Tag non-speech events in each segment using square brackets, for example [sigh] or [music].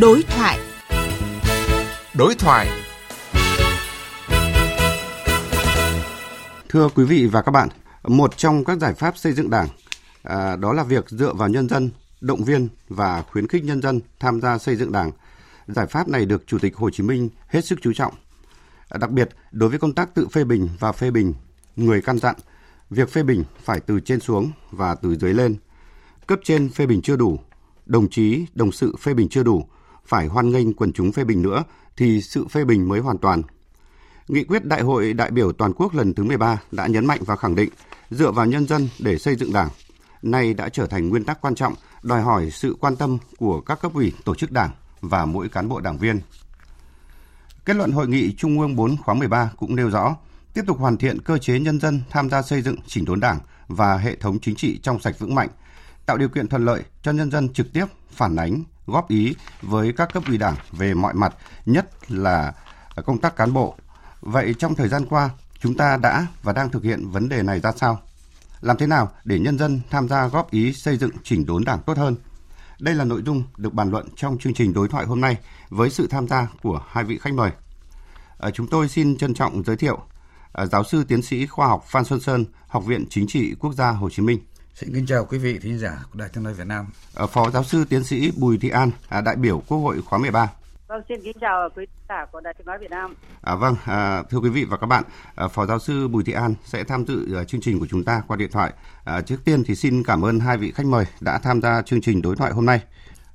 Đối thoại. Đối thoại. Thưa quý vị và các bạn, một trong các giải pháp xây dựng Đảng à, đó là việc dựa vào nhân dân, động viên và khuyến khích nhân dân tham gia xây dựng Đảng. Giải pháp này được Chủ tịch Hồ Chí Minh hết sức chú trọng. À, đặc biệt, đối với công tác tự phê bình và phê bình, người căn dặn, việc phê bình phải từ trên xuống và từ dưới lên. Cấp trên phê bình chưa đủ, đồng chí, đồng sự phê bình chưa đủ, phải hoan nghênh quần chúng phê bình nữa thì sự phê bình mới hoàn toàn. Nghị quyết Đại hội đại biểu toàn quốc lần thứ 13 đã nhấn mạnh và khẳng định dựa vào nhân dân để xây dựng Đảng, nay đã trở thành nguyên tắc quan trọng, đòi hỏi sự quan tâm của các cấp ủy, tổ chức Đảng và mỗi cán bộ đảng viên. Kết luận hội nghị Trung ương 4 khóa 13 cũng nêu rõ, tiếp tục hoàn thiện cơ chế nhân dân tham gia xây dựng chỉnh đốn Đảng và hệ thống chính trị trong sạch vững mạnh, tạo điều kiện thuận lợi cho nhân dân trực tiếp phản ánh, góp ý với các cấp ủy Đảng về mọi mặt, nhất là công tác cán bộ. Vậy trong thời gian qua, chúng ta đã và đang thực hiện vấn đề này ra sao? Làm thế nào để nhân dân tham gia góp ý xây dựng chỉnh đốn Đảng tốt hơn? Đây là nội dung được bàn luận trong chương trình đối thoại hôm nay với sự tham gia của hai vị khách mời. À, chúng tôi xin trân trọng giới thiệu à, giáo sư tiến sĩ khoa học Phan Xuân Sơn, Học viện Chính trị Quốc gia Hồ Chí Minh. Xin kính chào quý vị thính giả của Đài Tiếng nói Việt Nam. À, Phó giáo sư tiến sĩ Bùi Thị An, à, đại biểu Quốc hội khóa 13. Vâng, xin kính chào quý giả của Đài Tiếng nói Việt Nam. À, vâng, à, thưa quý vị và các bạn, à, Phó giáo sư Bùi Thị An sẽ tham dự uh, chương trình của chúng ta qua điện thoại. À, trước tiên thì xin cảm ơn hai vị khách mời đã tham gia chương trình đối thoại hôm nay.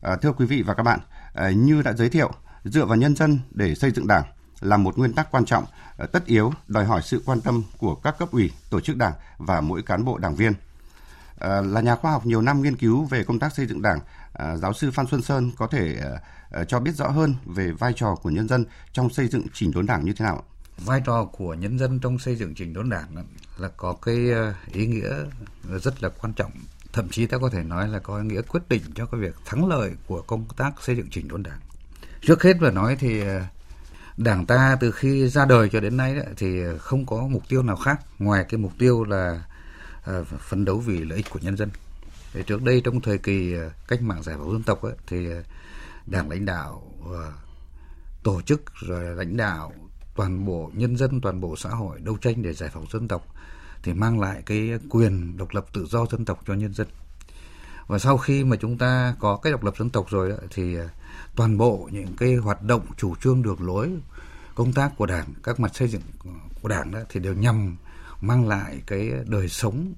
À, thưa quý vị và các bạn, à, như đã giới thiệu, dựa vào nhân dân để xây dựng Đảng là một nguyên tắc quan trọng, à, tất yếu, đòi hỏi sự quan tâm của các cấp ủy, tổ chức Đảng và mỗi cán bộ đảng viên. À, là nhà khoa học nhiều năm nghiên cứu về công tác xây dựng Đảng, à, giáo sư Phan Xuân Sơn có thể à, cho biết rõ hơn về vai trò của nhân dân trong xây dựng chỉnh đốn Đảng như thế nào? Vai trò của nhân dân trong xây dựng chỉnh đốn Đảng là có cái ý nghĩa rất là quan trọng, thậm chí ta có thể nói là có ý nghĩa quyết định cho cái việc thắng lợi của công tác xây dựng chỉnh đốn Đảng. Trước hết mà nói thì Đảng ta từ khi ra đời cho đến nay đó, thì không có mục tiêu nào khác ngoài cái mục tiêu là À, phấn đấu vì lợi ích của nhân dân. Thì trước đây trong thời kỳ à, cách mạng giải phóng dân tộc ấy, thì à, đảng lãnh đạo tổ chức rồi lãnh đạo toàn bộ nhân dân toàn bộ xã hội đấu tranh để giải phóng dân tộc thì mang lại cái quyền độc lập tự do dân tộc cho nhân dân và sau khi mà chúng ta có cái độc lập dân tộc rồi thì toàn bộ những cái hoạt động chủ trương đường lối công tác của đảng các mặt xây dựng của đảng đó thì đều nhằm mang lại cái đời sống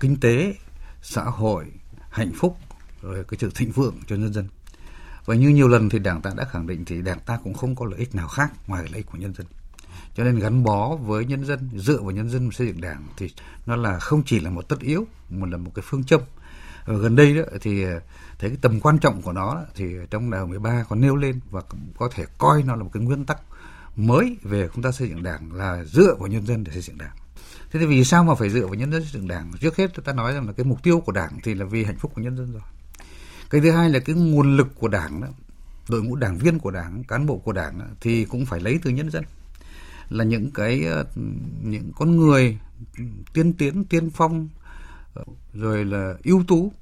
kinh tế, xã hội, hạnh phúc, rồi cái sự thịnh vượng cho nhân dân. Và như nhiều lần thì đảng ta đã khẳng định thì đảng ta cũng không có lợi ích nào khác ngoài lợi ích của nhân dân. Cho nên gắn bó với nhân dân, dựa vào nhân dân xây dựng đảng thì nó là không chỉ là một tất yếu, mà là một cái phương châm. Và gần đây đó thì ờ, thấy cái tầm quan trọng của nó thì trong đại hội 13 có nêu lên và có thể coi nó là một cái nguyên tắc mới về công tác xây dựng đảng là dựa vào nhân dân để xây dựng đảng thế thì vì sao mà phải dựa vào nhân dân xây dựng đảng? Trước hết ta nói rằng là cái mục tiêu của đảng thì là vì hạnh phúc của nhân dân rồi. Cái thứ hai là cái nguồn lực của đảng đó đội ngũ đảng viên của đảng cán bộ của đảng đó, thì cũng phải lấy từ nhân dân. Là những cái ờ, những con người tiên tiến tiên phong ờ, rồi là ưu tú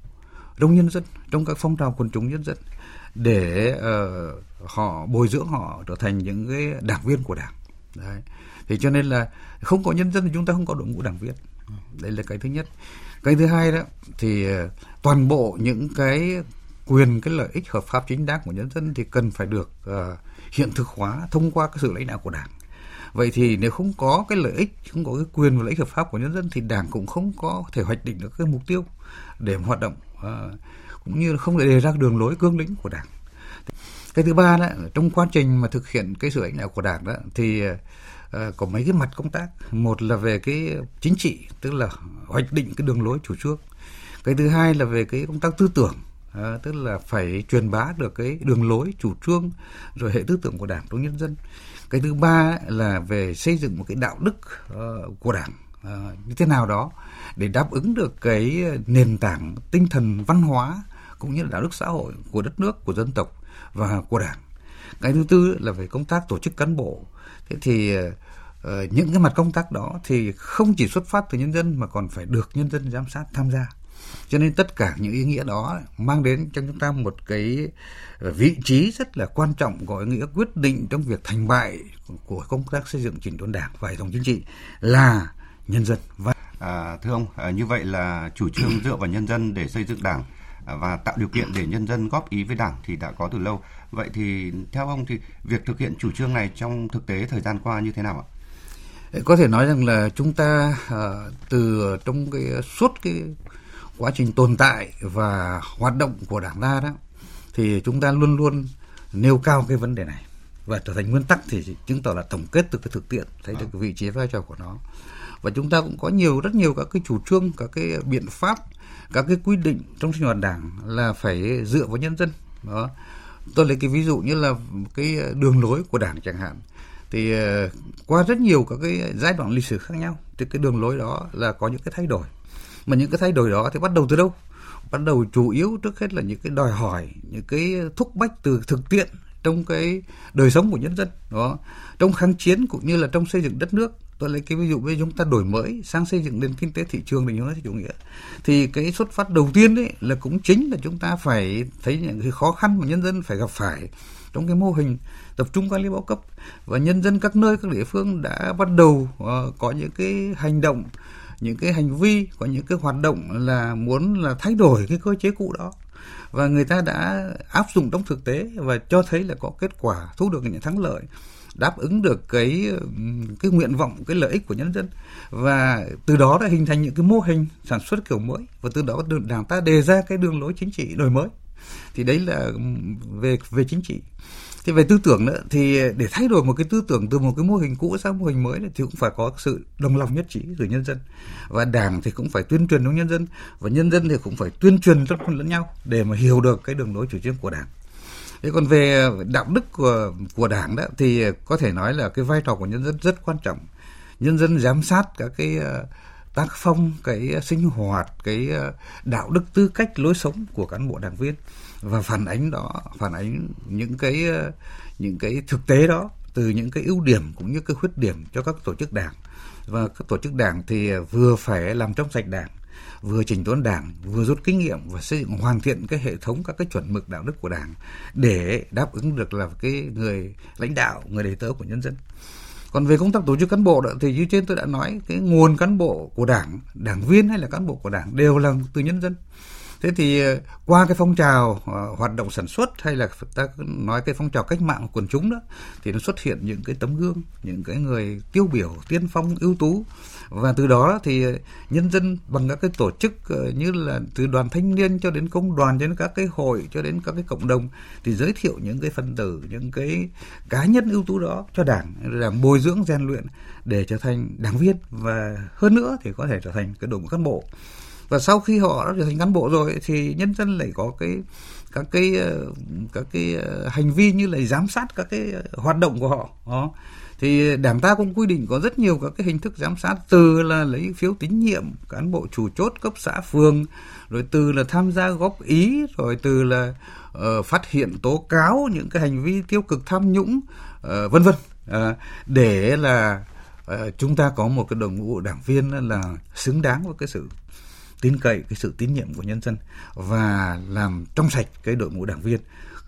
trong nhân dân trong các phong trào quần chúng nhân dân để uh, họ bồi dưỡng họ trở thành những cái đảng viên của đảng. Đấy thì cho nên là không có nhân dân thì chúng ta không có đội ngũ đảng viên. Đây là cái thứ nhất. Cái thứ hai đó thì ờ, toàn bộ những cái quyền cái lợi ích hợp pháp chính đáng của nhân dân thì cần phải được uh, hiện thực hóa thông qua cái sự lãnh đạo của đảng. Vậy thì nếu không có cái lợi ích không có cái quyền và lợi ích hợp pháp của nhân dân thì đảng cũng không có thể hoạch định được cái mục tiêu để hoạt động uh, cũng như là không thể đề ra đường lối cương lĩnh của đảng. Cái thứ ba đó trong quá trình mà thực hiện cái sự lãnh đạo của đảng đó thì Ờ, có mấy cái mặt công tác. Một là về cái chính trị tức là hoạch định cái đường lối chủ trương. Cái thứ hai là về cái công tác tư tưởng à, tức là phải truyền bá được cái đường lối chủ trương rồi hệ tư tưởng của đảng trong nhân dân. Cái thứ ba là về xây dựng một cái đạo đức uh, của đảng uh, như thế nào đó để đáp ứng được cái nền tảng tinh thần văn hóa cũng như là đạo đức xã hội của đất nước của dân tộc và của đảng. Cái thứ tư là về công tác tổ chức cán bộ thế thì uh, những cái mặt công tác đó thì không chỉ xuất phát từ nhân dân mà còn phải được nhân dân giám sát tham gia. Cho nên tất cả những ý nghĩa đó mang đến cho chúng ta một cái ờ, vị trí rất là quan trọng có ý nghĩa quyết định trong việc thành bại của công tác xây dựng chỉnh đốn đảng và hệ thống chính trị là nhân dân. Và à, thưa ông à, như vậy là chủ trương dựa vào nhân dân để xây dựng đảng và tạo điều kiện để nhân dân góp ý với đảng thì đã có từ lâu vậy thì theo ông thì việc thực hiện chủ trương này trong thực tế thời gian qua như thế nào ạ? Ờ, có thể nói rằng là chúng ta ờ, từ trong cái suốt cái quá trình tồn tại và hoạt động của đảng ta đó, thì chúng ta luôn luôn nêu cao cái vấn đề này và trở thành nguyên tắc thì chứng tỏ là tổng kết từ cái thực tiễn, thấy được cái vị trí vai trò của nó. Và chúng ta cũng có nhiều, rất nhiều các cái chủ trương, các cái biện pháp, các cái quy định trong sinh hoạt đảng là phải dựa vào nhân dân, đó tôi lấy cái ví dụ như là cái ờ, đường lối của đảng chẳng hạn. Thì ờ, qua rất nhiều các cái giai đoạn lịch sử khác nhau, thì cái đường lối đó là có những cái thay đổi. Mà những cái thay đổi đó thì bắt đầu từ đâu? Bắt đầu chủ yếu trước hết là những cái đòi hỏi, những cái thúc bách từ thực tiễn trong cái đời sống của nhân dân, đó. Trong kháng chiến cũng như là trong xây dựng đất nước tôi lấy cái ví dụ bây chúng ta đổi mới sang xây dựng nền kinh tế thị trường định hướng xã chủ nghĩa. Thì cái xuất phát đầu tiên đấy là cũng chính là chúng ta phải thấy những cái khó khăn mà nhân dân phải gặp phải trong cái mô hình tập trung quản lý bao cấp. Và nhân dân các nơi các địa phương đã bắt đầu uh, có những cái hành động những cái hành vi có những cái hoạt động là muốn là thay đổi cái cơ chế cũ đó. Và người ta đã áp dụng trong thực tế và cho thấy là có kết quả thu được những thắng lợi đáp ứng được cái cái nguyện vọng, cái lợi ích của nhân dân. Và từ đó đã hình thành những cái mô hình sản xuất kiểu mới. Và từ đó đảng ta đề ra cái đường lối chính trị đổi mới. Thì đấy là về về chính trị. Thì về tư tưởng nữa, thì để thay đổi một cái tư tưởng từ một cái mô hình cũ sang mô hình mới thì cũng phải có sự đồng lòng nhất trí của nhân dân. Và đảng thì cũng phải tuyên truyền đến nhân dân. Và nhân dân thì cũng phải tuyên truyền lẫn lẫn nhau để mà hiểu được cái đường lối chủ trương của đảng thế còn về đạo đức của của đảng đó, thì có thể nói là cái vai trò của nhân dân rất quan trọng. Nhân dân giám sát các cái ờ, tác phong, cái sinh hoạt, cái ờ, đạo đức tư cách lối sống của cán bộ đảng viên. Và phản ánh đó, phản ánh những cái ờ, những cái thực tế đó từ những cái ưu điểm cũng như cái khuyết điểm cho các tổ chức đảng. Và các tổ chức đảng thì vừa phải làm trong sạch đảng vừa chỉnh đốn đảng vừa rút kinh nghiệm và xây dựng hoàn thiện cái hệ thống các cái chuẩn mực đạo đức của đảng để đáp ứng được là cái người lãnh đạo người đầy tớ của nhân dân. Còn về công tác tổ chức cán bộ đó, thì như trên tôi đã nói cái nguồn cán bộ của đảng đảng viên hay là cán bộ của đảng đều là từ nhân dân thế thì ờ, qua cái phong trào ờ, hoạt động sản xuất hay là ta nói cái phong trào cách mạng của quần chúng đó, thì nó xuất hiện những cái tấm gương, những cái người tiêu biểu, tiên phong, ưu tú. Và từ đó thì ờ, nhân dân bằng các cái tổ chức như là từ đoàn thanh niên cho đến công đoàn, cho đến các cái hội, cho đến các cái cộng đồng, thì giới thiệu những cái phần tử, những cái cá nhân ưu tú đó cho đảng đảng bồi dưỡng, rèn luyện để trở thành đảng viên. Và hơn nữa thì có thể trở thành cái đội ngũ cán bộ và sau khi họ đã trở thành cán bộ rồi thì nhân dân lại có cái các cái ờ, các cái ờ, hành vi như là giám sát các cái ờ, hoạt động của họ. Đó. Thì đảng ta cũng quy định có rất nhiều các cái hình thức giám sát từ là lấy phiếu tín nhiệm cán bộ chủ chốt cấp xã phường rồi từ là tham gia góp ý rồi từ là uh, phát hiện tố cáo những cái hành vi tiêu cực tham nhũng uh, vân vân. Uh, để là uh, chúng ta có một cái đội ngũ đảng viên là xứng đáng với cái sự tin cậy cái sự tín nhiệm của nhân dân và làm trong sạch cái đội ngũ đảng viên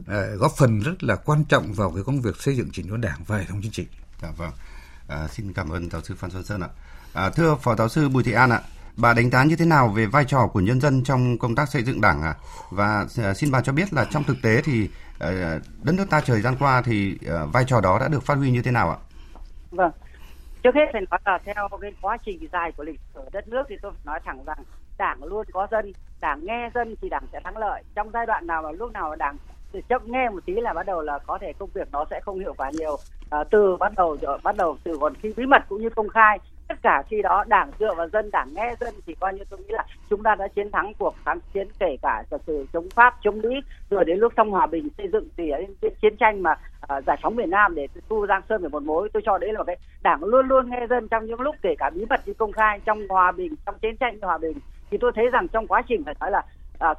à, góp phần rất là quan trọng vào cái công việc xây dựng chỉnh đốn đảng và hệ thống chính trị. Dạ vâng. À, xin cảm ơn giáo sư Phan Xuân Sơn ạ. À, thưa phó giáo sư Bùi Thị An ạ, bà đánh giá như thế nào về vai trò của nhân dân trong công tác xây dựng đảng ạ? À? Và à, xin bà cho biết là trong thực tế thì à, đất nước ta thời gian qua thì à, vai trò đó đã được phát huy như thế nào ạ? Vâng. Trước hết phải nói là theo cái quá trình dài của lịch sử đất nước thì tôi phải nói thẳng rằng đảng luôn có dân đảng nghe dân thì đảng sẽ thắng lợi. Trong giai đoạn nào mà lúc nào đảng chậm nghe một tí là bắt đầu là có thể công việc nó sẽ không hiệu quả nhiều. À, từ bắt đầu bắt đầu từ còn khi bí mật cũng như công khai tất cả khi đó đảng dựa vào dân đảng nghe dân thì coi như tôi nghĩ là chúng ta đã chiến thắng cuộc kháng chiến kể cả từ chống pháp chống mỹ rồi đến lúc xong hòa bình xây dựng thì chiến tranh mà uh, giải phóng miền nam để thu giang sơn về một mối. Tôi cho đấy là cái đảng luôn luôn nghe dân trong những lúc kể cả bí mật như công khai trong hòa bình trong chiến tranh như hòa bình thì tôi thấy rằng trong quá trình phải nói là à,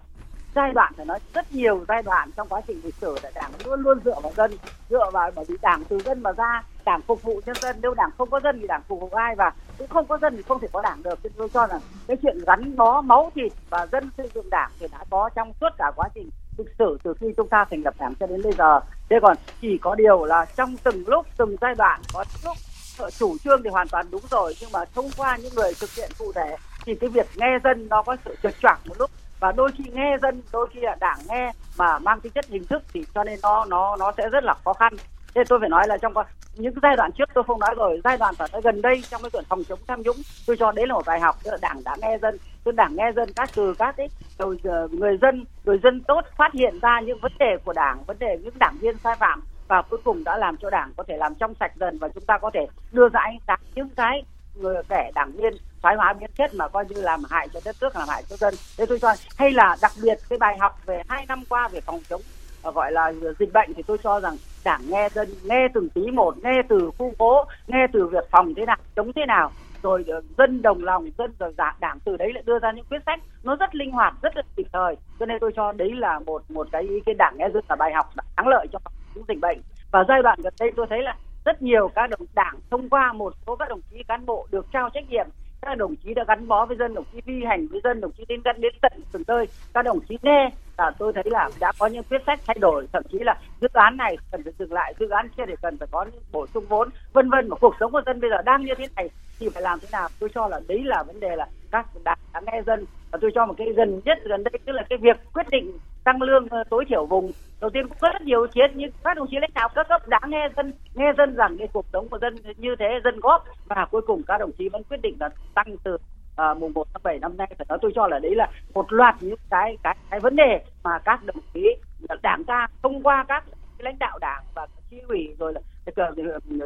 giai đoạn phải nói rất nhiều giai đoạn trong quá trình lịch sử là đảng luôn luôn dựa vào dân dựa vào bởi vì đảng từ dân mà ra đảng phục vụ nhân dân. Nếu đảng không có dân thì đảng phục vụ ai? Và cũng không có dân thì không thể có đảng được. Nên tôi cho rằng cái chuyện gắn bó máu thịt và dân xây dựng đảng thì đã có trong suốt cả quá trình lịch sử từ khi chúng ta thành lập đảng cho đến bây giờ. Thế còn chỉ có điều là trong từng lúc từng giai đoạn có lúc Ờ, chủ trương thì hoàn toàn đúng rồi, nhưng mà thông qua những người thực hiện cụ thể thì cái việc nghe dân nó có sự trượt choạng một lúc. Và đôi khi nghe dân, đôi khi là đảng nghe mà mang tính chất hình thức thì cho nên nó nó nó sẽ rất là khó khăn. Thế tôi phải nói là trong những giai đoạn trước tôi không nói rồi, giai đoạn phải gần đây trong cái chuyện phòng chống tham nhũng, tôi cho đấy là một bài học, tức là đảng đã nghe dân, tức đảng nghe dân các từ các ấy. Rồi ờ, người dân người dân tốt phát hiện ra những vấn đề của đảng, vấn đề những đảng viên sai phạm và cuối cùng đã làm cho đảng có thể làm trong sạch dần và chúng ta có thể đưa ra ánh sáng những cái người kẻ đảng viên thoái hóa biến chất mà coi như làm hại cho đất nước làm hại cho dân. Thế tôi cho hay là đặc biệt cái bài học về hai năm qua về phòng chống ờ, gọi là ờ, dịch bệnh thì tôi cho rằng đảng nghe dân nghe từng tí một nghe từ khu phố nghe từ việc phòng thế nào chống thế nào rồi ờ, dân đồng lòng dân rồi đảng, đảng từ đấy lại đưa ra những quyết sách nó rất linh hoạt rất là kịp thời. Cho nên tôi cho đấy là một một cái ý kiến đảng nghe dân là bài học thắng lợi cho chống dịch bệnh. Và giai đoạn gần đây tôi thấy là rất nhiều các đồng đảng thông qua một số các đồng chí cán bộ được trao trách nhiệm. Các đồng chí đã gắn bó với dân, đồng chí vi hành với dân, đồng chí đến gần đến tận từng nơi. Các đồng chí nghe là tôi thấy là đã có những quyết sách thay đổi, thậm chí là dự án này cần phải dừng lại, dự án kia thì cần phải có những bổ sung vốn, vân vân. Mà cuộc sống của dân bây giờ đang như thế này thì phải làm thế nào? Tôi cho là đấy là vấn đề là các đảng đã nghe dân. Và tôi cho một cái gần nhất gần đây, tức là cái việc quyết định tăng lương ờ, tối thiểu vùng. Đầu tiên cũng có rất nhiều ý kiến, nhưng các đồng chí lãnh đạo các cấp đã nghe dân nghe dân rằng cái cuộc sống của dân như thế, dân góp. Và cuối cùng các đồng chí vẫn quyết định là tăng từ à, mùng 1 tháng 7 năm nay phải nói tôi cho là đấy là một loạt những cái cái cái vấn đề mà các đồng chí đảng ta thông qua các lãnh đạo đảng và chi ủy rồi là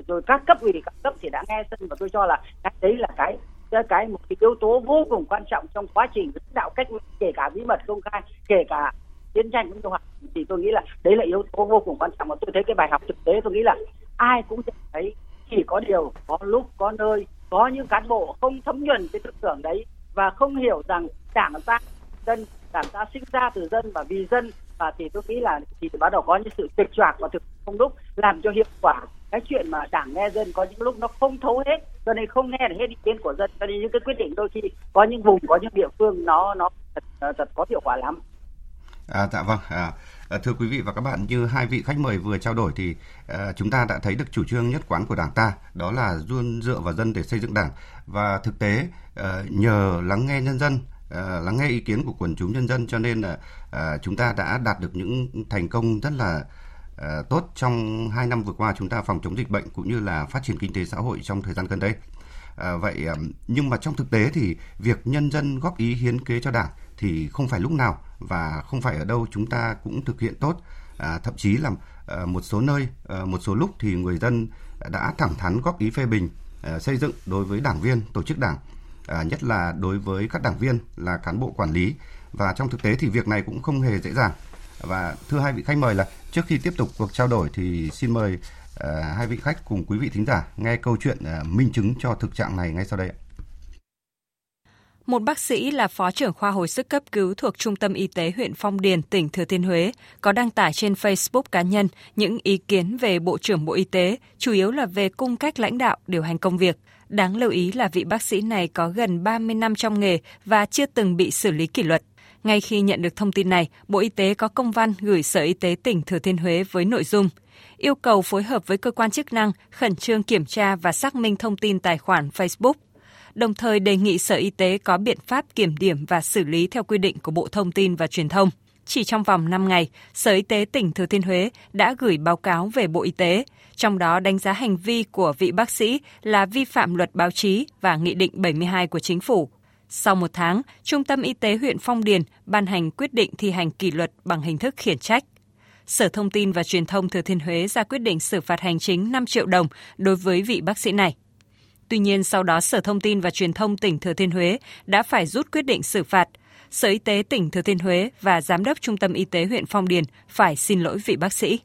rồi các cấp ủy các cấp thì đã nghe dân và tôi cho là cái đấy là cái cái một cái yếu tố vô cùng quan trọng trong quá trình lãnh đạo cách kể cả bí mật công khai kể cả chiến tranh cũng không thì tôi nghĩ là đấy là yếu tố vô cùng quan trọng mà tôi thấy cái bài học thực tế tôi nghĩ là ai cũng thấy chỉ có điều có lúc có nơi có những cán bộ không thấm nhuần cái tư tưởng đấy và không hiểu rằng đảng ta dân đảng ta sinh ra từ dân và vì dân và thì tôi nghĩ là thì bắt đầu có những sự trịch trạc và thực không lúc làm cho hiệu quả cái chuyện mà đảng nghe dân có những lúc nó không thấu hết cho nên không nghe được hết ý kiến của dân cho nên những cái quyết định đôi khi có những vùng có những địa phương nó nó thật, ờ, thật có hiệu quả lắm À, dạ vâng. À, Ờ, thưa quý vị và các bạn, như hai vị khách mời vừa trao đổi thì ờ, chúng ta đã thấy được chủ trương nhất quán của Đảng ta, đó là luôn dựa vào dân để xây dựng Đảng và thực tế ờ, nhờ lắng nghe nhân dân lắng nghe ý kiến của quần chúng nhân dân cho nên là chúng ta đã đạt được những thành công rất là tốt trong hai năm vừa qua chúng ta phòng chống dịch bệnh cũng như là phát triển kinh tế xã hội trong thời gian gần đây. À, vậy à, nhưng mà trong thực tế thì việc nhân dân góp ý hiến kế cho Đảng thì không phải lúc nào và không phải ở đâu chúng ta cũng thực hiện tốt. À, thậm chí là à, một số nơi à, một số lúc thì người dân đã thẳng thắn góp ý phê bình à, xây dựng đối với đảng viên tổ chức đảng à, nhất là đối với các đảng viên là cán bộ quản lý. Và trong thực tế thì việc này cũng không hề dễ dàng. Và thưa hai vị khách mời là trước khi tiếp tục cuộc trao đổi thì xin mời Ờ, hai vị khách cùng quý vị thính giả nghe câu chuyện ờ, minh chứng cho thực trạng này ngay sau đây. Một bác sĩ là phó trưởng khoa hồi sức cấp cứu thuộc Trung tâm Y tế huyện Phong Điền, tỉnh Thừa Thiên Huế, có đăng tải trên Facebook cá nhân những ý kiến về Bộ trưởng Bộ Y tế, chủ yếu là về cung cách lãnh đạo, điều hành công việc. Đáng lưu ý là vị bác sĩ này có gần 30 năm trong nghề và chưa từng bị xử lý kỷ luật. Ngay khi nhận được thông tin này, Bộ Y tế có công văn gửi Sở Y tế tỉnh Thừa Thiên Huế với nội dung yêu cầu phối hợp với cơ quan chức năng khẩn trương kiểm tra và xác minh thông tin tài khoản Facebook đồng thời đề nghị Sở Y tế có biện pháp kiểm điểm và xử lý theo quy định của Bộ Thông tin và Truyền thông. Chỉ trong vòng 5 ngày, Sở Y tế tỉnh Thừa Thiên Huế đã gửi báo cáo về Bộ Y tế, trong đó đánh giá hành vi của vị bác sĩ là vi phạm luật báo chí và Nghị định 72 của Chính phủ. Sau một tháng, Trung tâm Y tế huyện Phong Điền ban hành quyết định thi hành kỷ luật bằng hình thức khiển trách. Sở Thông tin và Truyền thông Thừa Thiên Huế ra quyết định xử phạt hành chính 5 triệu đồng đối với vị bác sĩ này. Tuy nhiên, sau đó Sở Thông tin và Truyền thông tỉnh Thừa Thiên Huế đã phải rút quyết định xử phạt. Sở Y tế tỉnh Thừa Thiên Huế và Giám đốc Trung tâm Y tế huyện Phong Điền phải xin lỗi vị bác sĩ.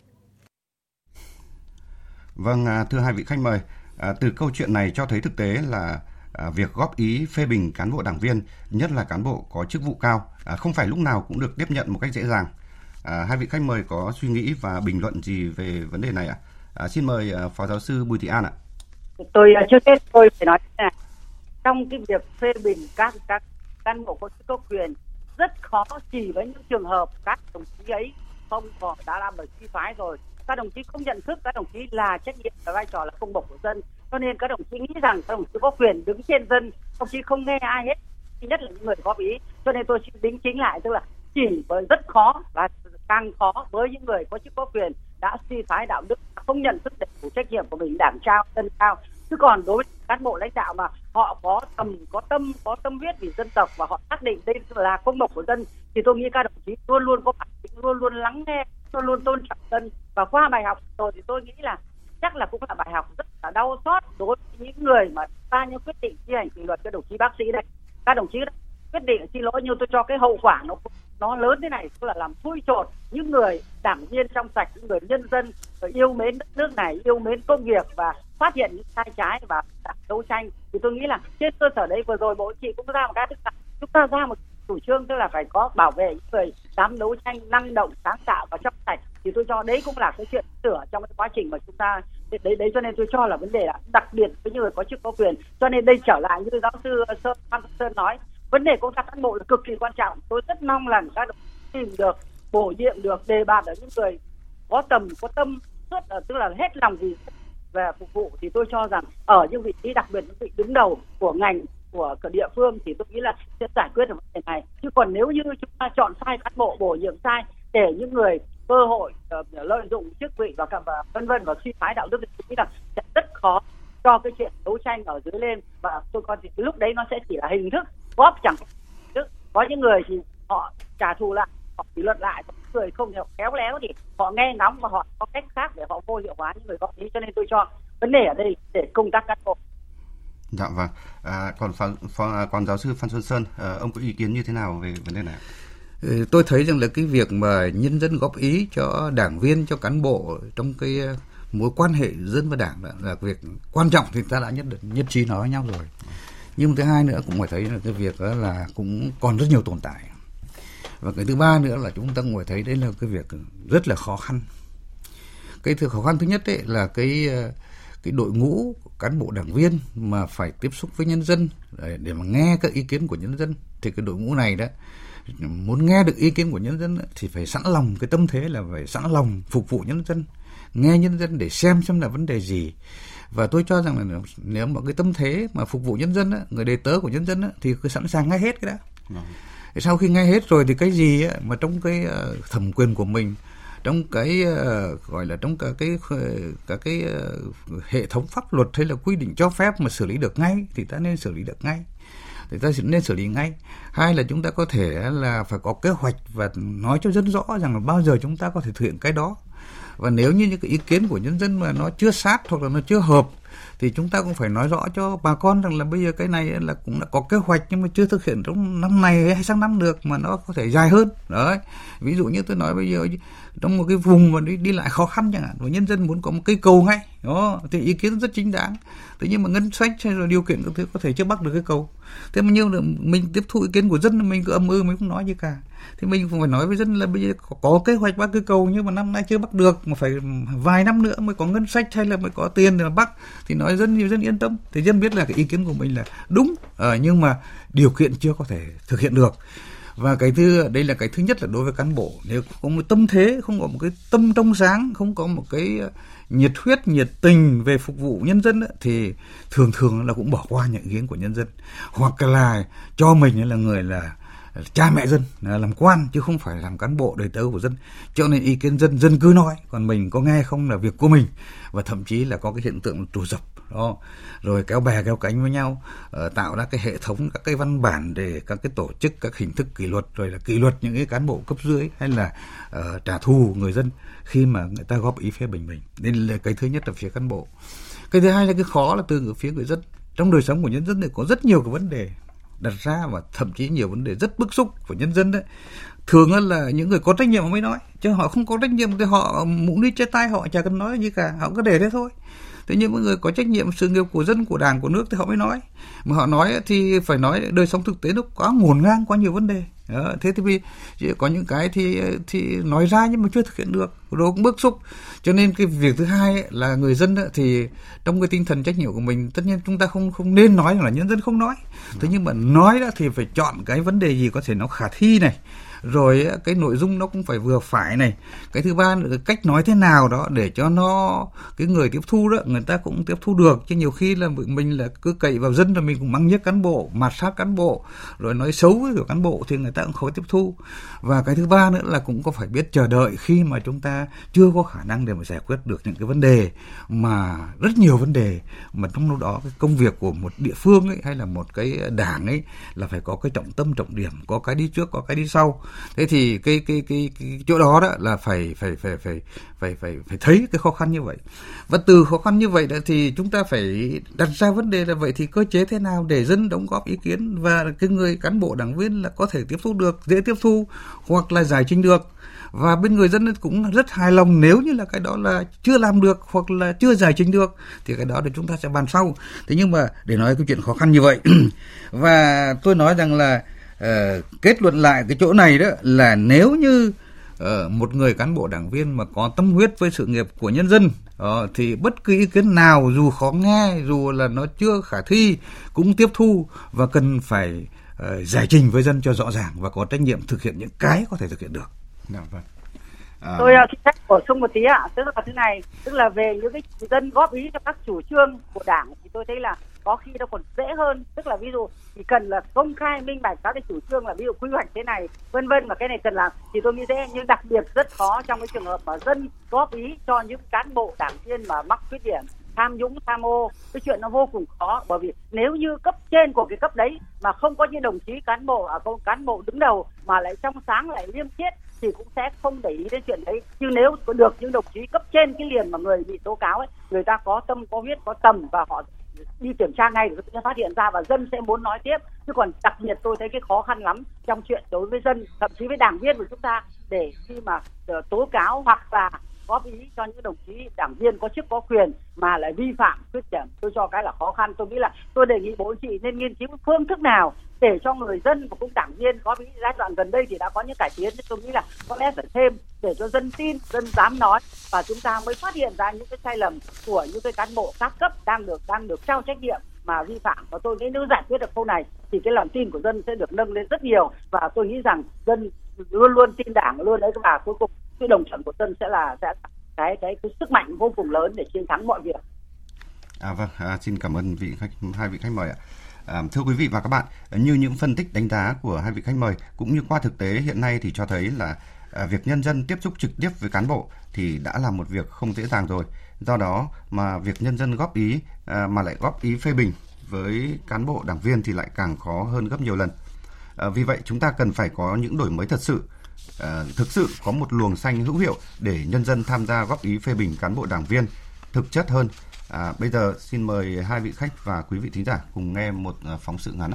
Vâng, à, thưa hai vị khách mời, à, từ câu chuyện này cho thấy thực tế là À, việc góp ý phê bình cán bộ đảng viên, nhất là cán bộ có chức vụ cao, à, không phải lúc nào cũng được tiếp nhận một cách dễ dàng. À, hai vị khách mời có suy nghĩ và bình luận gì về vấn đề này ạ? À, xin mời Phó Giáo sư Bùi Thị An ạ. Tôi trước hết tôi phải nói là trong cái việc phê bình các các cán bộ có chức có quyền rất khó chỉ với những trường hợp các đồng chí ấy không còn đã làm ở chi phái rồi các đồng chí không nhận thức các đồng chí là trách nhiệm và vai trò là công bộc của dân. Cho nên các đồng chí nghĩ rằng các đồng chí có quyền đứng trên dân, đồng chí không nghe ai hết nhất là những người góp ý. Cho nên tôi xin đính chính lại, tức là chỉ với rất khó và càng khó với những người có chức có quyền đã suy thoái đạo đức không nhận thức đầy đủ trách nhiệm của mình, đảng trao, dân cao chứ còn đối với cán bộ lãnh đạo mà họ có tầm, có tâm có tâm huyết vì dân tộc và họ xác định đây là công bộc của dân, thì tôi nghĩ các đồng chí luôn luôn có bản lĩnh, luôn luôn lắng nghe tôi luôn tôn trọng dân. Và qua bài học rồi thì tôi nghĩ là chắc là cũng là bài học rất là đau xót đối với những người mà ta những quyết định thi hành kỷ luật cho đồng chí bác sĩ đây. Các đồng chí quyết định xin lỗi nhưng tôi cho cái hậu quả nó nó lớn thế này cũng là làm thui chột những người đảng viên trong sạch, những người nhân dân yêu mến đất nước này, yêu mến công việc và phát hiện những sai trái và đấu tranh. Thì tôi nghĩ là trên cơ sở đấy vừa rồi bộ chị cũng ra một cái tức là, chúng ta ra một chủ trương tức là phải có bảo vệ những người dám đấu tranh, năng động, sáng tạo và trong sạch. Thì tôi cho đấy cũng là cái chuyện sửa trong cái quá trình mà chúng ta, đấy đấy cho nên tôi cho là vấn đề là đặc biệt với những người có chức có quyền. Cho nên đây trở lại như giáo sư sơn phan sơn nói, vấn đề công tác cán bộ là cực kỳ quan trọng. Tôi rất mong là các đồng tìm được, bổ nhiệm được, đề bạt ở những người có tầm, có tâm suốt ờ, tức là hết lòng vì về phục vụ. Thì tôi cho rằng ở những vị trí đặc biệt, những vị đứng đầu của ngành của địa phương thì tôi nghĩ là sẽ giải quyết được vấn đề này. Chứ còn nếu như chúng ta chọn sai cán bộ bổ nhiệm sai để những người cơ hội uh, lợi dụng chức vị và cả vân vân và suy thoái đạo đức thì tôi nghĩ là sẽ rất khó cho cái chuyện đấu tranh ở dưới lên. Và tôi còn thì lúc đấy nó sẽ chỉ là hình thức góp chẳng có những người thì họ trả thù lại họ kỷ luật lại có những người không khéo léo thì họ nghe ngóng và họ có cách khác để họ vô hiệu hóa những người góp ý. Cho nên tôi cho vấn đề ở đây để công tác cán bộ. Dạ vâng. À, còn phó, phó, à, còn giáo sư Phan Xuân Sơn, à, ông có ý kiến như thế nào về vấn đề này? Ờ, tôi thấy rằng là cái việc mà nhân dân góp ý cho đảng viên, cho cán bộ trong cái ờ, mối quan hệ dân và đảng là, là việc quan trọng thì ta đã nhất nhất trí nói với nhau rồi. Nhưng thứ hai nữa cũng phải thấy là cái việc đó là cũng còn rất nhiều tồn tại. Và cái thứ ba nữa là chúng ta cũng phải thấy đấy là cái việc rất là khó khăn. Cái thứ khó khăn thứ nhất ấy là cái uh, cái đội ngũ cán bộ đảng viên mà phải tiếp xúc với nhân dân để, để mà nghe các ý kiến của nhân dân thì cái đội ngũ này đó muốn nghe được ý kiến của nhân dân thì phải sẵn lòng cái tâm thế là phải sẵn lòng phục vụ nhân dân nghe nhân dân để xem xem là vấn đề gì và tôi cho rằng là nếu mà cái tâm thế mà phục vụ nhân dân á, người đề tớ của nhân dân á, thì cứ sẵn sàng nghe hết cái đã vâng. sau khi nghe hết rồi thì cái gì á, mà trong cái uh, thẩm quyền của mình trong cái uh, gọi là trong cả cái ờ, cả cái uh, hệ thống pháp luật hay là quy định cho phép mà xử lý được ngay thì ta nên xử lý được ngay. Thì ta nên xử lý ngay. Hai là chúng ta có thể là phải có kế hoạch và nói cho dân rõ rằng là bao giờ chúng ta có thể thực hiện cái đó và nếu như những cái ý kiến của nhân dân mà nó chưa sát hoặc là nó chưa hợp thì chúng ta cũng phải nói rõ cho bà con rằng là bây giờ cái này là cũng đã có kế hoạch nhưng mà chưa thực hiện trong năm này hay sang năm được mà nó có thể dài hơn. Đấy. Ví dụ như tôi nói bây giờ trong một cái vùng mà đi, đi lại khó khăn chẳng hạn và nhân dân muốn có một cây cầu ngay đó thì ý kiến rất chính đáng. Thế nhưng mà ngân sách hay là điều kiện các thứ có thể chưa bắt được cái cầu. Thế mà nhưng mình tiếp thu ý kiến của dân mình cứ âm ư mình không nói gì cả thì mình cũng phải nói với dân là bây giờ có, có kế hoạch bắt cái cầu nhưng mà năm nay chưa bắt được mà phải vài năm nữa mới có ngân sách hay là mới có tiền để mà bắt. Thì nói dân nhiều dân yên tâm. Thì dân biết là cái ý kiến của mình là đúng à, nhưng mà điều kiện chưa có thể thực hiện được. Và cái thứ đây là cái thứ nhất là đối với cán bộ. Nếu có một tâm thế không có một cái tâm trong sáng không có một cái ờ, nhiệt huyết nhiệt tình về phục vụ nhân dân ấy, thì thường thường là cũng bỏ qua những ý kiến của nhân dân. Hoặc là cho mình là người là cha mẹ dân làm quan chứ không phải làm cán bộ đời tớ của dân. Cho nên ý kiến dân dân cứ nói còn mình có nghe không là việc của mình. Và thậm chí là có cái hiện tượng trù dập đó. Rồi kéo bè kéo cánh với nhau uh, tạo ra cái hệ thống các cái văn bản để các cái tổ chức các hình thức kỷ luật rồi là kỷ luật những cái cán bộ cấp dưới hay là uh, trả thù người dân khi mà người ta góp ý phê bình mình. Nên là cái thứ nhất là phía cán bộ. Cái thứ hai là cái khó là từ phía người dân. Trong đời sống của nhân dân thì có rất nhiều cái vấn đề đặt ra và thậm chí nhiều vấn đề rất bức xúc của nhân dân đấy. Thường là những người có trách nhiệm mới nói, chứ họ không có trách nhiệm thì họ mũ đi trên tay họ chả cần nói gì cả, họ cứ để thế thôi. Thế nhưng những người có trách nhiệm, sự nghiệp của dân, của đảng, của nước thì họ mới nói. Mà họ nói thì phải nói đời sống thực tế nó quá ngổn ngang, quá nhiều vấn đề đó, thế thì vì có những cái thì thì nói ra nhưng mà chưa thực hiện được. Rồi cũng bức xúc. Cho nên cái việc thứ hai ấy, là người dân ấy, thì trong cái tinh thần trách nhiệm của mình tất nhiên chúng ta không không nên nói là nhân dân không nói. Thế nhưng mà nói đó thì phải chọn cái vấn đề gì có thể nó khả thi này rồi cái nội dung nó cũng phải vừa phải này. Cái thứ ba nữa cách nói thế nào đó để cho nó, cái người tiếp thu đó, người ta cũng tiếp thu được. Chứ nhiều khi là mình là cứ cậy vào dân là mình cũng mắng nhất cán bộ, mạt sát cán bộ, rồi nói xấu với cán bộ thì người ta cũng khó tiếp thu. Và cái thứ ba nữa là cũng có phải biết chờ đợi khi mà chúng ta chưa có khả năng để mà giải quyết được những cái vấn đề mà, rất nhiều vấn đề mà trong lúc đó cái công việc của một địa phương ấy, hay là một cái đảng ấy là phải có cái trọng tâm, trọng điểm, có cái đi trước, có cái đi sau thế thì cái cái cái, cái chỗ đó đó là phải phải phải phải phải phải phải thấy cái khó khăn như vậy. Và từ khó khăn như vậy đó thì chúng ta phải đặt ra vấn đề là vậy thì cơ chế thế nào để dân đóng góp ý kiến và cái người cán bộ đảng viên là có thể tiếp thu được dễ tiếp thu hoặc là giải trình được. Và bên người dân cũng rất hài lòng nếu như là cái đó là chưa làm được hoặc là chưa giải trình được thì cái đó thì chúng ta sẽ bàn sau. Thế nhưng mà để nói cái chuyện khó khăn như vậy [clears throat] và tôi nói rằng là uh, kết luận lại cái chỗ này đó là nếu như uh, một người cán bộ đảng viên mà có tâm huyết với sự nghiệp của nhân dân uh, thì bất cứ ý kiến nào dù khó nghe dù là nó chưa khả thi cũng tiếp thu và cần phải uh, giải trình với dân cho rõ ràng và có trách nhiệm thực hiện những cái có thể thực hiện được. Dạ, vâng. À... Tôi xin phép bổ sung một tí ạ, tức là thế này, tức là về những cái dân góp ý cho các chủ trương của đảng thì tôi thấy là có khi nó còn dễ hơn. Tức là ví dụ chỉ cần là công khai minh bạch các cái chủ trương là ví dụ quy hoạch thế này vân vân mà cái này cần làm thì tôi nghĩ thế. Nhưng đặc biệt rất khó trong cái trường hợp mà dân góp ý cho những cán bộ đảng viên mà mắc khuyết điểm tham nhũng tham ô. Cái chuyện nó vô cùng khó bởi vì nếu như cấp trên của cái cấp đấy mà không có những đồng chí cán bộ ở à, cán bộ đứng đầu mà lại trong sáng lại liêm khiết thì cũng sẽ không để ý đến chuyện đấy. Nhưng nếu có được những đồng chí cấp trên cái liền mà người bị tố cáo ấy người ta có tâm có huyết có tầm và họ đi kiểm tra ngay để sẽ phát hiện ra và dân sẽ muốn nói tiếp. Chứ còn đặc biệt tôi thấy cái khó khăn lắm trong chuyện đối với dân, thậm chí với đảng viên của chúng ta, để khi mà ờ, tố cáo hoặc là góp ý cho những đồng chí đảng viên có chức có quyền mà lại vi phạm khuyết điểm. Tôi cho cái là khó khăn. Tôi nghĩ là tôi đề nghị bộ chị nên nghiên cứu phương thức nào để cho người dân và cũng đảng viên có ý giai đoạn gần đây thì đã có những cải tiến. Tôi nghĩ là có lẽ phải thêm để cho dân tin, dân dám nói và chúng ta mới phát hiện ra những cái sai lầm của những cái cán bộ các cấp đang được đang được trao trách nhiệm mà vi phạm. Và tôi nghĩ nếu giải quyết được câu này thì cái lòng tin của dân sẽ được nâng lên rất nhiều. Và tôi nghĩ rằng dân luôn luôn tin đảng, luôn đấy và cuối cùng cái đồng thuận của dân sẽ là sẽ cái cái cái sức mạnh vô cùng lớn để chiến thắng mọi việc. À vâng, à, xin cảm ơn vị khách hai vị khách mời ạ. À, thưa quý vị và các bạn, như những phân tích đánh giá của hai vị khách mời cũng như qua thực tế hiện nay thì cho thấy là à, việc nhân dân tiếp xúc trực tiếp với cán bộ thì đã là một việc không dễ dàng rồi. Do đó mà việc nhân dân góp ý à, mà lại góp ý phê bình với cán bộ đảng viên thì lại càng khó hơn gấp nhiều lần. À, vì vậy chúng ta cần phải có những đổi mới thật sự à, thực sự có một luồng xanh hữu hiệu để nhân dân tham gia góp ý phê bình cán bộ đảng viên thực chất hơn. À, bây giờ xin mời hai vị khách và quý vị thính giả cùng nghe một à, phóng sự ngắn.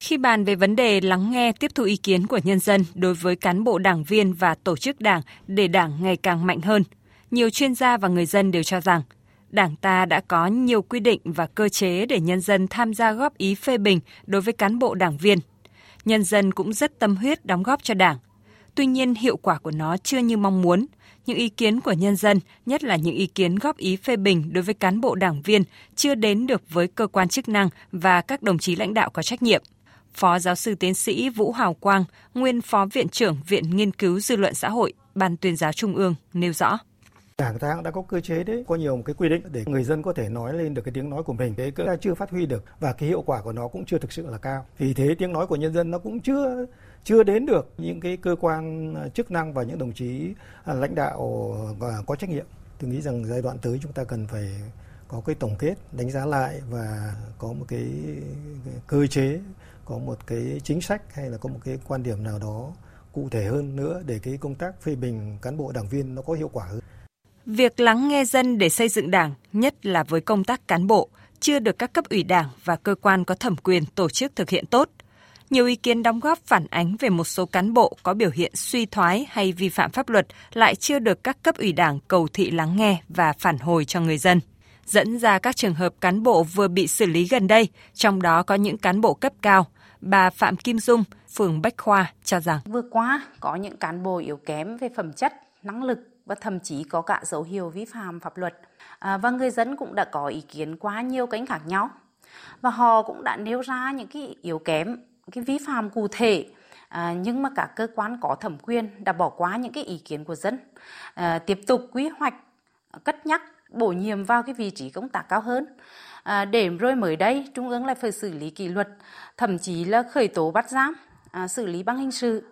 Khi bàn về vấn đề lắng nghe tiếp thu ý kiến của nhân dân đối với cán bộ đảng viên và tổ chức đảng để đảng ngày càng mạnh hơn, nhiều chuyên gia và người dân đều cho rằng Đảng ta đã có nhiều quy định và cơ chế để nhân dân tham gia góp ý phê bình đối với cán bộ đảng viên nhân dân cũng rất tâm huyết đóng góp cho Đảng. Tuy nhiên, hiệu quả của nó chưa như mong muốn. Những ý kiến của nhân dân, nhất là những ý kiến góp ý phê bình đối với cán bộ đảng viên, chưa đến được với cơ quan chức năng và các đồng chí lãnh đạo có trách nhiệm. Phó giáo sư tiến sĩ Vũ Hào Quang, nguyên phó viện trưởng Viện Nghiên cứu Dư luận xã hội, Ban tuyên giáo Trung ương nêu rõ. Đảng ta cũng đã có cơ chế đấy, có nhiều một cái quy định để người dân có thể nói lên được cái tiếng nói của mình. Thế ta chưa phát huy được và cái hiệu quả của nó cũng chưa thực sự là cao. Vì thế tiếng nói của nhân dân nó cũng chưa chưa đến được những cái cơ quan à, chức năng và những đồng chí à, lãnh đạo à, có trách nhiệm. Tôi nghĩ rằng giai đoạn tới chúng ta cần phải có cái tổng kết, đánh giá lại và có một cái cơ chế, có một cái chính sách hay là có một cái quan điểm nào đó cụ thể hơn nữa để cái công tác phê bình cán bộ đảng viên nó có hiệu quả hơn. Việc lắng nghe dân để xây dựng Đảng, nhất là với công tác cán bộ, chưa được các cấp ủy Đảng và cơ quan có thẩm quyền tổ chức thực hiện tốt. Nhiều ý kiến đóng góp phản ánh về một số cán bộ có biểu hiện suy thoái hay vi phạm pháp luật lại chưa được các cấp ủy Đảng cầu thị lắng nghe và phản hồi cho người dân dẫn ra các trường hợp cán bộ vừa bị xử lý gần đây, trong đó có những cán bộ cấp cao. Bà Phạm Kim Dung, phường Bách Khoa cho rằng vừa qua có những cán bộ yếu kém về phẩm chất, năng lực và thậm chí có cả dấu hiệu vi phạm pháp luật. À, và người dân cũng đã có ý kiến quá nhiều cánh khác nhau. Và họ cũng đã nêu ra những cái yếu kém, cái vi phạm cụ thể. À, nhưng mà các cơ quan có thẩm quyền đã bỏ qua những cái ý kiến của dân. À, tiếp tục quy hoạch cất nhắc bổ nhiệm vào cái vị trí công tác cao hơn. À, để rồi mới đây trung ương lại phải xử lý kỷ luật thậm chí là khởi tố bắt giam à, xử lý bằng hình sự.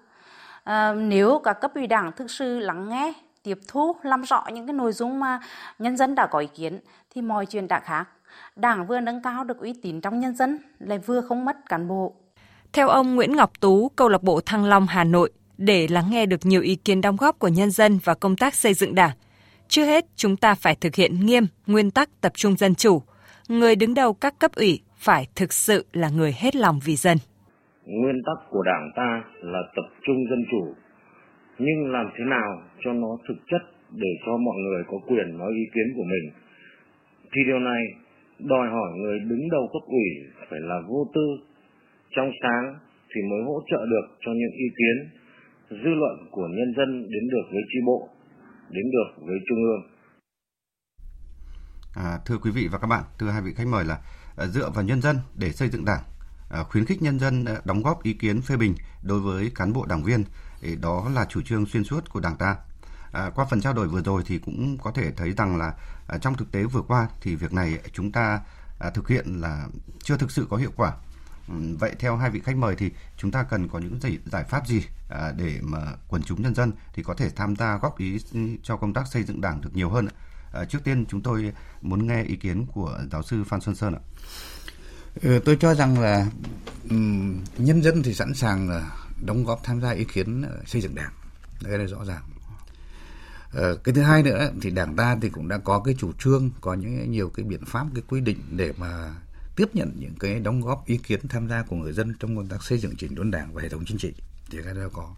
À, nếu các cấp ủy đảng thực sự lắng nghe tiếp thu làm rõ những cái nội dung mà nhân dân đã có ý kiến thì mọi chuyện đã khác đảng vừa nâng cao được uy tín trong nhân dân lại vừa không mất cán bộ theo ông Nguyễn Ngọc Tú, câu lạc bộ Thăng Long Hà Nội, để lắng nghe được nhiều ý kiến đóng góp của nhân dân và công tác xây dựng Đảng, chưa hết chúng ta phải thực hiện nghiêm nguyên tắc tập trung dân chủ. Người đứng đầu các cấp ủy phải thực sự là người hết lòng vì dân. Nguyên tắc của Đảng ta là tập trung dân chủ, nhưng làm thế nào cho nó thực chất để cho mọi người có quyền nói ý kiến của mình. Thì điều này đòi hỏi người đứng đầu cấp ủy phải là vô tư, trong sáng thì mới hỗ trợ được cho những ý kiến dư luận của nhân dân đến được với tri bộ, đến được với trung ương. À, thưa quý vị và các bạn, thưa hai vị khách mời là à, dựa vào nhân dân để xây dựng đảng, à, khuyến khích nhân dân à, đóng góp ý kiến phê bình đối với cán bộ đảng viên, đó là chủ trương xuyên suốt của đảng ta. À, qua phần trao đổi vừa rồi thì cũng có thể thấy rằng là à, trong thực tế vừa qua thì việc này chúng ta à, thực hiện là chưa thực sự có hiệu quả Vậy theo hai vị khách mời thì chúng ta cần có những giải, giải pháp gì à, để mà quần chúng nhân dân thì có thể tham gia góp ý ừ, cho công tác xây dựng đảng được nhiều hơn? À, trước tiên chúng tôi muốn nghe ý kiến của giáo sư Phan Xuân Sơn ạ. Ừ, tôi cho rằng là um, nhân dân thì sẵn sàng là đóng góp tham gia ý kiến ờ, xây dựng đảng. Cái này rõ ràng. Ờ, cái thứ hai nữa thì đảng ta thì cũng đã có cái chủ trương, có những nhiều cái biện pháp, cái quy định để mà tiếp nhận những cái đóng góp ý kiến tham gia của người dân trong công tác xây dựng chỉnh đốn đảng và hệ thống chính trị. Thì cái đó có.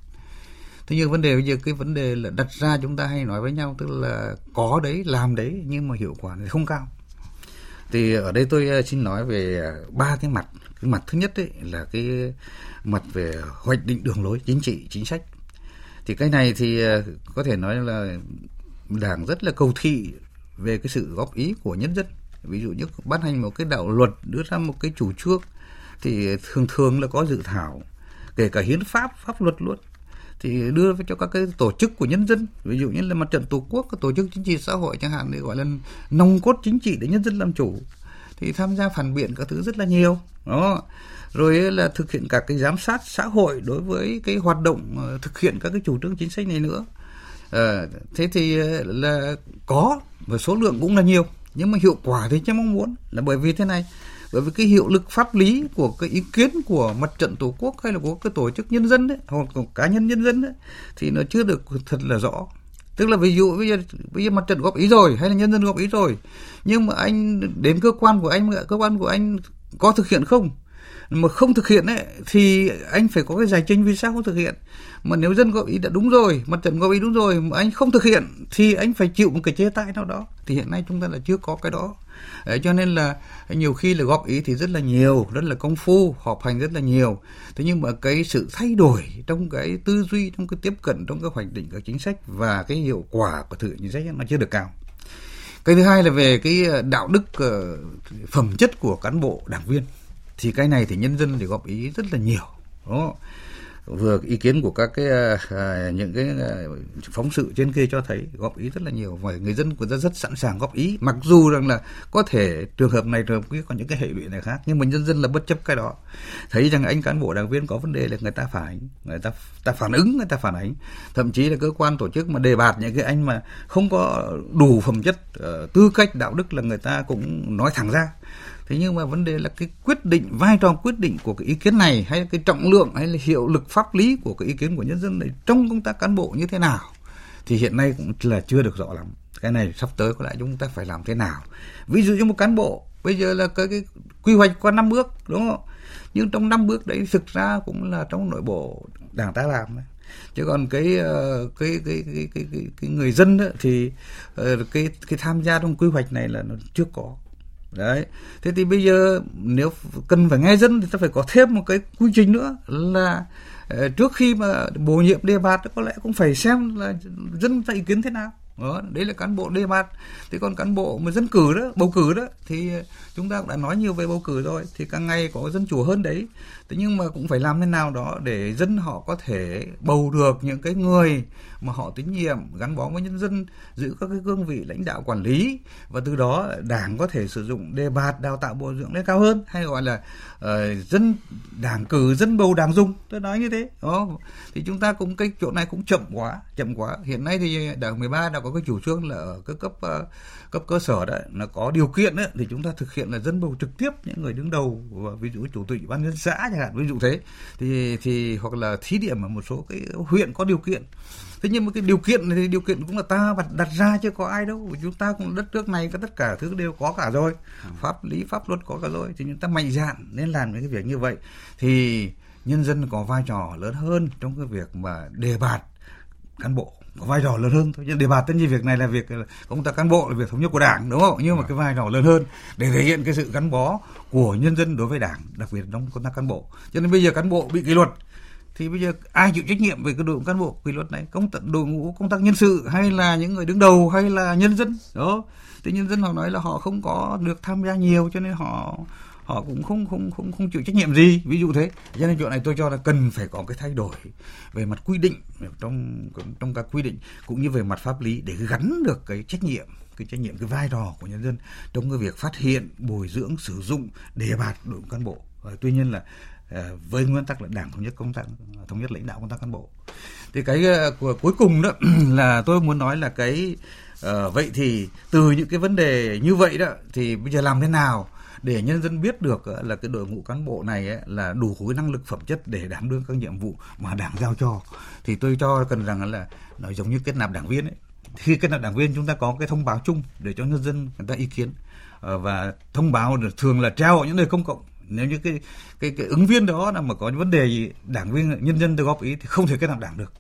Thế nhưng vấn đề bây giờ, cái vấn đề là đặt ra chúng ta hay nói với nhau tức là có đấy, làm đấy, nhưng mà hiệu quả thì không cao. Thì ở đây tôi ờ, xin nói về ba cái mặt. Cái mặt thứ nhất ấy là cái mặt về hoạch định đường lối chính trị, chính sách. Thì cái này thì ờ, có thể nói là đảng rất là cầu thị về cái sự góp ý của nhân dân. Ví dụ như ban hành một cái đạo luật, đưa ra một cái chủ trương, thì thường thường là có dự thảo, kể cả hiến pháp pháp luật luôn. Thì đưa cho các cái tổ chức của nhân dân, ví dụ như là mặt trận tổ quốc, các tổ chức chính trị xã hội chẳng hạn, để gọi là nòng cốt chính trị để nhân dân làm chủ. Thì tham gia phản biện các thứ rất là nhiều. Đó rồi là thực hiện các cái giám sát xã hội đối với cái hoạt động ờ, thực hiện các cái chủ trương chính sách này nữa. À, thế thì ờ, là có và số lượng cũng là nhiều nhưng mà hiệu quả thì chưa mong muốn là bởi vì thế này bởi vì cái hiệu lực pháp lý của cái ý kiến của mặt trận tổ quốc hay là của cái tổ chức nhân dân đấy hoặc của cá nhân nhân dân đấy thì nó chưa được thật là rõ. Tức là ví dụ bây giờ bây giờ mặt trận góp ý rồi hay là nhân dân góp ý rồi nhưng mà anh đến cơ quan của anh cơ quan của anh có thực hiện không? Mà không thực hiện ấy thì anh phải có cái giải trình vì sao không thực hiện. Mà nếu dân góp ý đã đúng rồi mặt trận góp ý đúng rồi mà anh không thực hiện thì anh phải chịu một cái chế tài nào đó. Thì hiện nay chúng ta là chưa có cái đó. Đấy, cho nên là nhiều khi là góp ý thì rất là nhiều rất là công phu họp hành rất là nhiều. Thế nhưng mà cái sự thay đổi trong cái tư duy trong cái tiếp cận trong cái hoạch định các chính sách và cái hiệu quả của thực hiện chính sách nó chưa được cao. Cái thứ hai là về cái ờ, đạo đức ờ, phẩm chất của cán bộ đảng viên thì cái này thì nhân dân thì góp ý rất là nhiều. Đó. Vừa ý kiến của các cái à, à những cái à, phóng sự trên kia cho thấy góp ý rất là nhiều. Và người dân của ta rất sẵn sàng góp ý. Mặc dù rằng là có thể trường hợp này trường hợp kia còn những cái hệ lụy này khác nhưng mà nhân dân là bất chấp cái đó. Thấy rằng anh cán bộ đảng viên có vấn đề là người ta phản người ta ta phản ứng người ta phản ánh. Thậm chí là cơ quan tổ chức mà đề bạt những cái anh mà không có đủ phẩm chất uh, tư cách đạo đức là người ta cũng nói thẳng ra thế nhưng mà vấn đề là cái quyết định vai trò quyết định của cái ý kiến này hay cái trọng lượng hay là hiệu lực pháp lý của cái ý kiến của nhân dân này trong công tác cán bộ như thế nào thì hiện nay cũng là chưa được rõ lắm. Cái này sắp tới có lẽ chúng ta phải làm thế nào. Ví dụ như một cán bộ bây giờ là cái, cái quy hoạch qua năm bước đúng không? Nhưng trong năm bước đấy thực ra cũng là trong nội bộ đảng ta làm đấy. Chứ còn cái ờ, cái cái cái cái, cái, cái người dân đó thì ờ, cái cái tham gia trong quy hoạch này là nó chưa có đấy. Thế thì bây giờ nếu cần phải nghe dân thì ta phải có thêm một cái quy trình nữa là ờ, trước khi mà bổ nhiệm đề bạt có lẽ cũng phải xem là dân ta ý kiến thế nào. Đó, đấy là cán bộ đề bạt. Thế còn cán bộ mà dân cử đó bầu cử đó thì chúng ta cũng đã nói nhiều về bầu cử rồi thì càng ngày có dân chủ hơn đấy. Thế nhưng mà cũng phải làm thế nào đó để dân họ có thể bầu được những cái người mà họ tín nhiệm gắn bó với nhân dân giữ các cái cương vị lãnh đạo quản lý và từ đó đảng có thể sử dụng đề bạt đào tạo bồi dưỡng lên cao hơn hay gọi là uh, dân đảng cử dân bầu đảng dùng. Tôi nói như thế. Đó. Thì chúng ta cũng cái chỗ này cũng chậm quá chậm quá. Hiện nay thì đảng 13 đã có cái chủ trương là ở các cấp uh, cấp cơ sở đấy là có điều kiện đấy thì chúng ta thực hiện là dân bầu trực tiếp những người đứng đầu ví dụ chủ tịch ban nhân xã chẳng hạn ví dụ thế thì thì hoặc là thí điểm ở một số cái huyện có điều kiện. Thế nhưng mà cái điều kiện này thì điều kiện cũng là ta đặt ra chứ có ai đâu. Chúng ta cũng đất nước này có tất cả thứ đều có cả rồi. Pháp lý pháp luật có cả rồi thì chúng ta mạnh dạn nên làm những cái việc như vậy. Thì nhân dân có vai trò lớn hơn trong cái việc mà đề bạt cán bộ có vai trò lớn hơn thôi. Nhưng đề bạt tất nhiên việc này là việc công tác cán bộ là việc thống nhất của đảng đúng không? Nhưng mà cái vai trò lớn hơn để thể hiện cái sự gắn bó của nhân dân đối với đảng đặc biệt trong công tác cán bộ. Cho nên bây giờ cán bộ bị kỷ luật thì bây giờ ai chịu trách nhiệm về cái đội ngũ cán bộ kỷ luật này? Công tác đội ngũ công tác nhân sự hay là những người đứng đầu hay là nhân dân? Đó. Thì nhân dân họ nói là họ không có được tham gia nhiều cho nên họ họ cũng không không không không chịu trách nhiệm gì. Ví dụ thế. Cho nên chuyện này tôi cho là cần phải có cái thay đổi về mặt quy định trong trong các quy định cũng như về mặt pháp lý để gắn được cái trách nhiệm cái trách nhiệm cái vai trò của nhân dân trong cái việc phát hiện bồi dưỡng sử dụng đề bạt đội cán bộ. Và tuy nhiên là ờ, với nguyên tắc là đảng thống nhất công tác thống nhất lãnh đạo công tác cán bộ. Thì cái ờ, của cuối cùng đó [clears throat] là tôi muốn nói là cái uh, vậy thì từ những cái vấn đề như vậy đó thì bây giờ làm thế nào để nhân dân biết được ờ, là cái đội ngũ cán bộ này ờ, là đủ cái năng lực phẩm chất để đảm đương các nhiệm vụ mà đảng giao cho. Thì tôi cho cần rằng là nó giống như kết nạp đảng viên ấy. Khi kết nạp đảng viên, chúng ta có cái thông báo chung để cho nhân dân người ta ý kiến. Ờ, và thông báo thường là treo ở những nơi công cộng. Nếu như cái cái cái ứng viên đó là mà có vấn đề gì, đảng viên, nhân dân được góp ý thì không thể kết nạp đảng được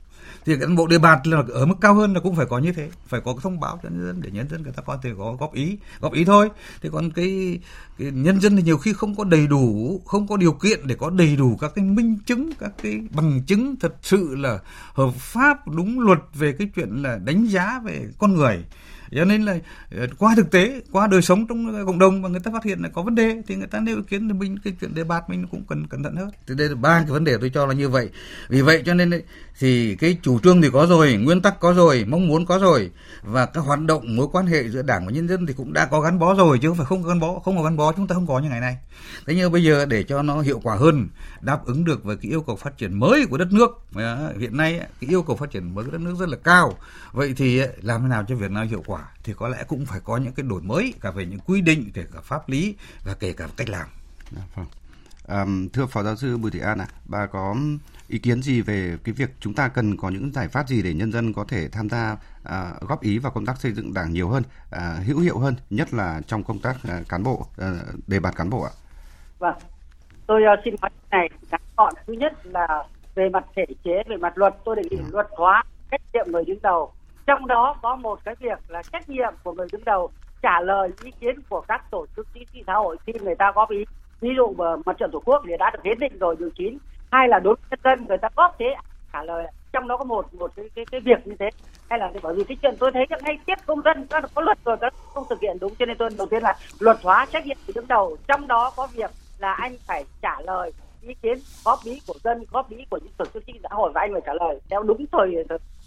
thì cán bộ đề bạt là ở mức cao hơn là cũng phải có như thế phải có cái thông báo cho nhân dân để nhân dân người ta có thể có góp ý góp ý thôi. Thì còn cái, cái nhân dân thì nhiều khi không có đầy đủ không có điều kiện để có đầy đủ các cái minh chứng các cái bằng chứng thật sự là hợp pháp đúng luật về cái chuyện là đánh giá về con người cho nên là ờ, qua thực tế, qua đời sống trong ờ, cộng đồng mà người ta phát hiện là có vấn đề, thì người ta nêu ý kiến thì mình, cái chuyện đề bạt mình cũng cần cẩn thận hơn. Thì đây là ba cái vấn đề tôi cho là như vậy. Vì vậy cho nên thì cái chủ trương thì có rồi, nguyên tắc có rồi, mong muốn có rồi, và các hoạt động mối quan hệ giữa đảng và nhân dân thì cũng đã có gắn bó rồi, chứ không phải không có gắn bó, không có gắn bó, chúng ta không có như ngày nay. Thế nhưng bây giờ để cho nó hiệu quả hơn, đáp ứng được với cái yêu cầu phát triển mới của đất nước hiện nay cái yêu cầu phát triển mới của đất nước rất là cao. Vậy thì làm thế nào cho việc nào hiệu quả? Thì có lẽ cũng phải có những cái đổi mới cả về những quy định kể cả pháp lý và kể cả cách làm À, thưa phó giáo sư Bùi Thị An à, bà có ý kiến gì về cái việc chúng ta cần có những giải pháp gì để nhân dân có thể tham gia à, góp ý vào công tác xây dựng đảng nhiều hơn, à, hữu hiệu hơn, nhất là trong công tác à, cán bộ, à, đề bạt cán bộ ạ? Vâng, tôi uh, xin nói này ngắn gọn thứ nhất là về mặt thể chế, về mặt luật tôi đề nghị ừ. luật hóa trách nhiệm người đứng đầu. Trong đó có một cái việc là trách nhiệm của người đứng đầu trả lời ý kiến của các tổ chức chính trị xã hội khi người ta góp ý. Ví dụ mà mặt trận tổ quốc thì đã được hiến định rồi điều chín. Hay là đối với nhân dân người ta góp thế trả lời trong đó có một một cái cái, cái việc như thế. Hay là bởi vì cái chuyện tôi thấy rằng ngay tiếp công dân có, có luật rồi các không thực hiện đúng cho nên tôi đầu tiên là luật hóa trách nhiệm của đứng đầu. Trong đó có việc là anh phải trả lời ý kiến góp ý của dân góp ý của những tổ chức chính xã hội và anh phải trả lời theo đúng thời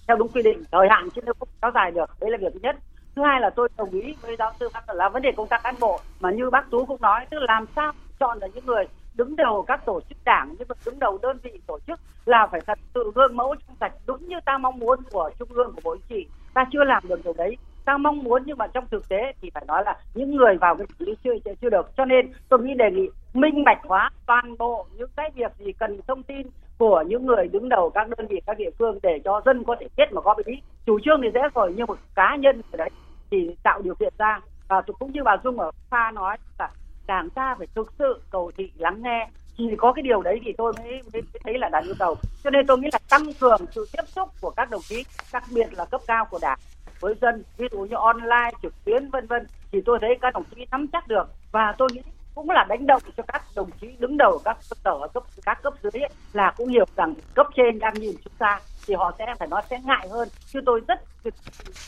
theo đúng quy định, thời hạn chứ nếu không kéo dài được, đấy là việc thứ nhất. Thứ hai là tôi đồng ý với giáo sư Văn là vấn đề công tác cán bộ, mà như bác tú cũng nói, tức là làm sao chọn là những người đứng đầu các tổ chức đảng nhưng mà đứng đầu đơn vị tổ chức là phải thật sự gương mẫu trong sạch, đúng như ta mong muốn của trung ương, của bộ chính trị. Ta chưa làm được điều đấy, ta mong muốn nhưng mà trong thực tế thì phải nói là những người vào cái xử lý chưa chưa được. Cho nên tôi nghĩ đề nghị minh bạch hóa toàn bộ những cái việc gì cần thông tin của những người đứng đầu các đơn vị các địa phương để cho dân có thể biết mà có ý chủ trương thì dễ rồi nhưng một cá nhân ở đấy thì tạo điều kiện ra. Và cũng như bà dung ở pha nói là đảng ta phải thực sự cầu thị lắng nghe. Chỉ có cái điều đấy thì tôi mới, mới, mới thấy là đạt yêu cầu. Cho nên tôi nghĩ là tăng cường sự tiếp xúc của các đồng chí đặc biệt là cấp cao của đảng với dân ví dụ như online trực tuyến vân vân thì tôi thấy các đồng chí nắm chắc được. Và tôi nghĩ cũng là đánh động cho các đồng chí đứng đầu các cơ sở cấp các cấp dưới ấy, là cũng hiểu rằng cấp trên đang nhìn chúng ta thì họ sẽ phải nói sẽ ngại hơn. Chứ tôi rất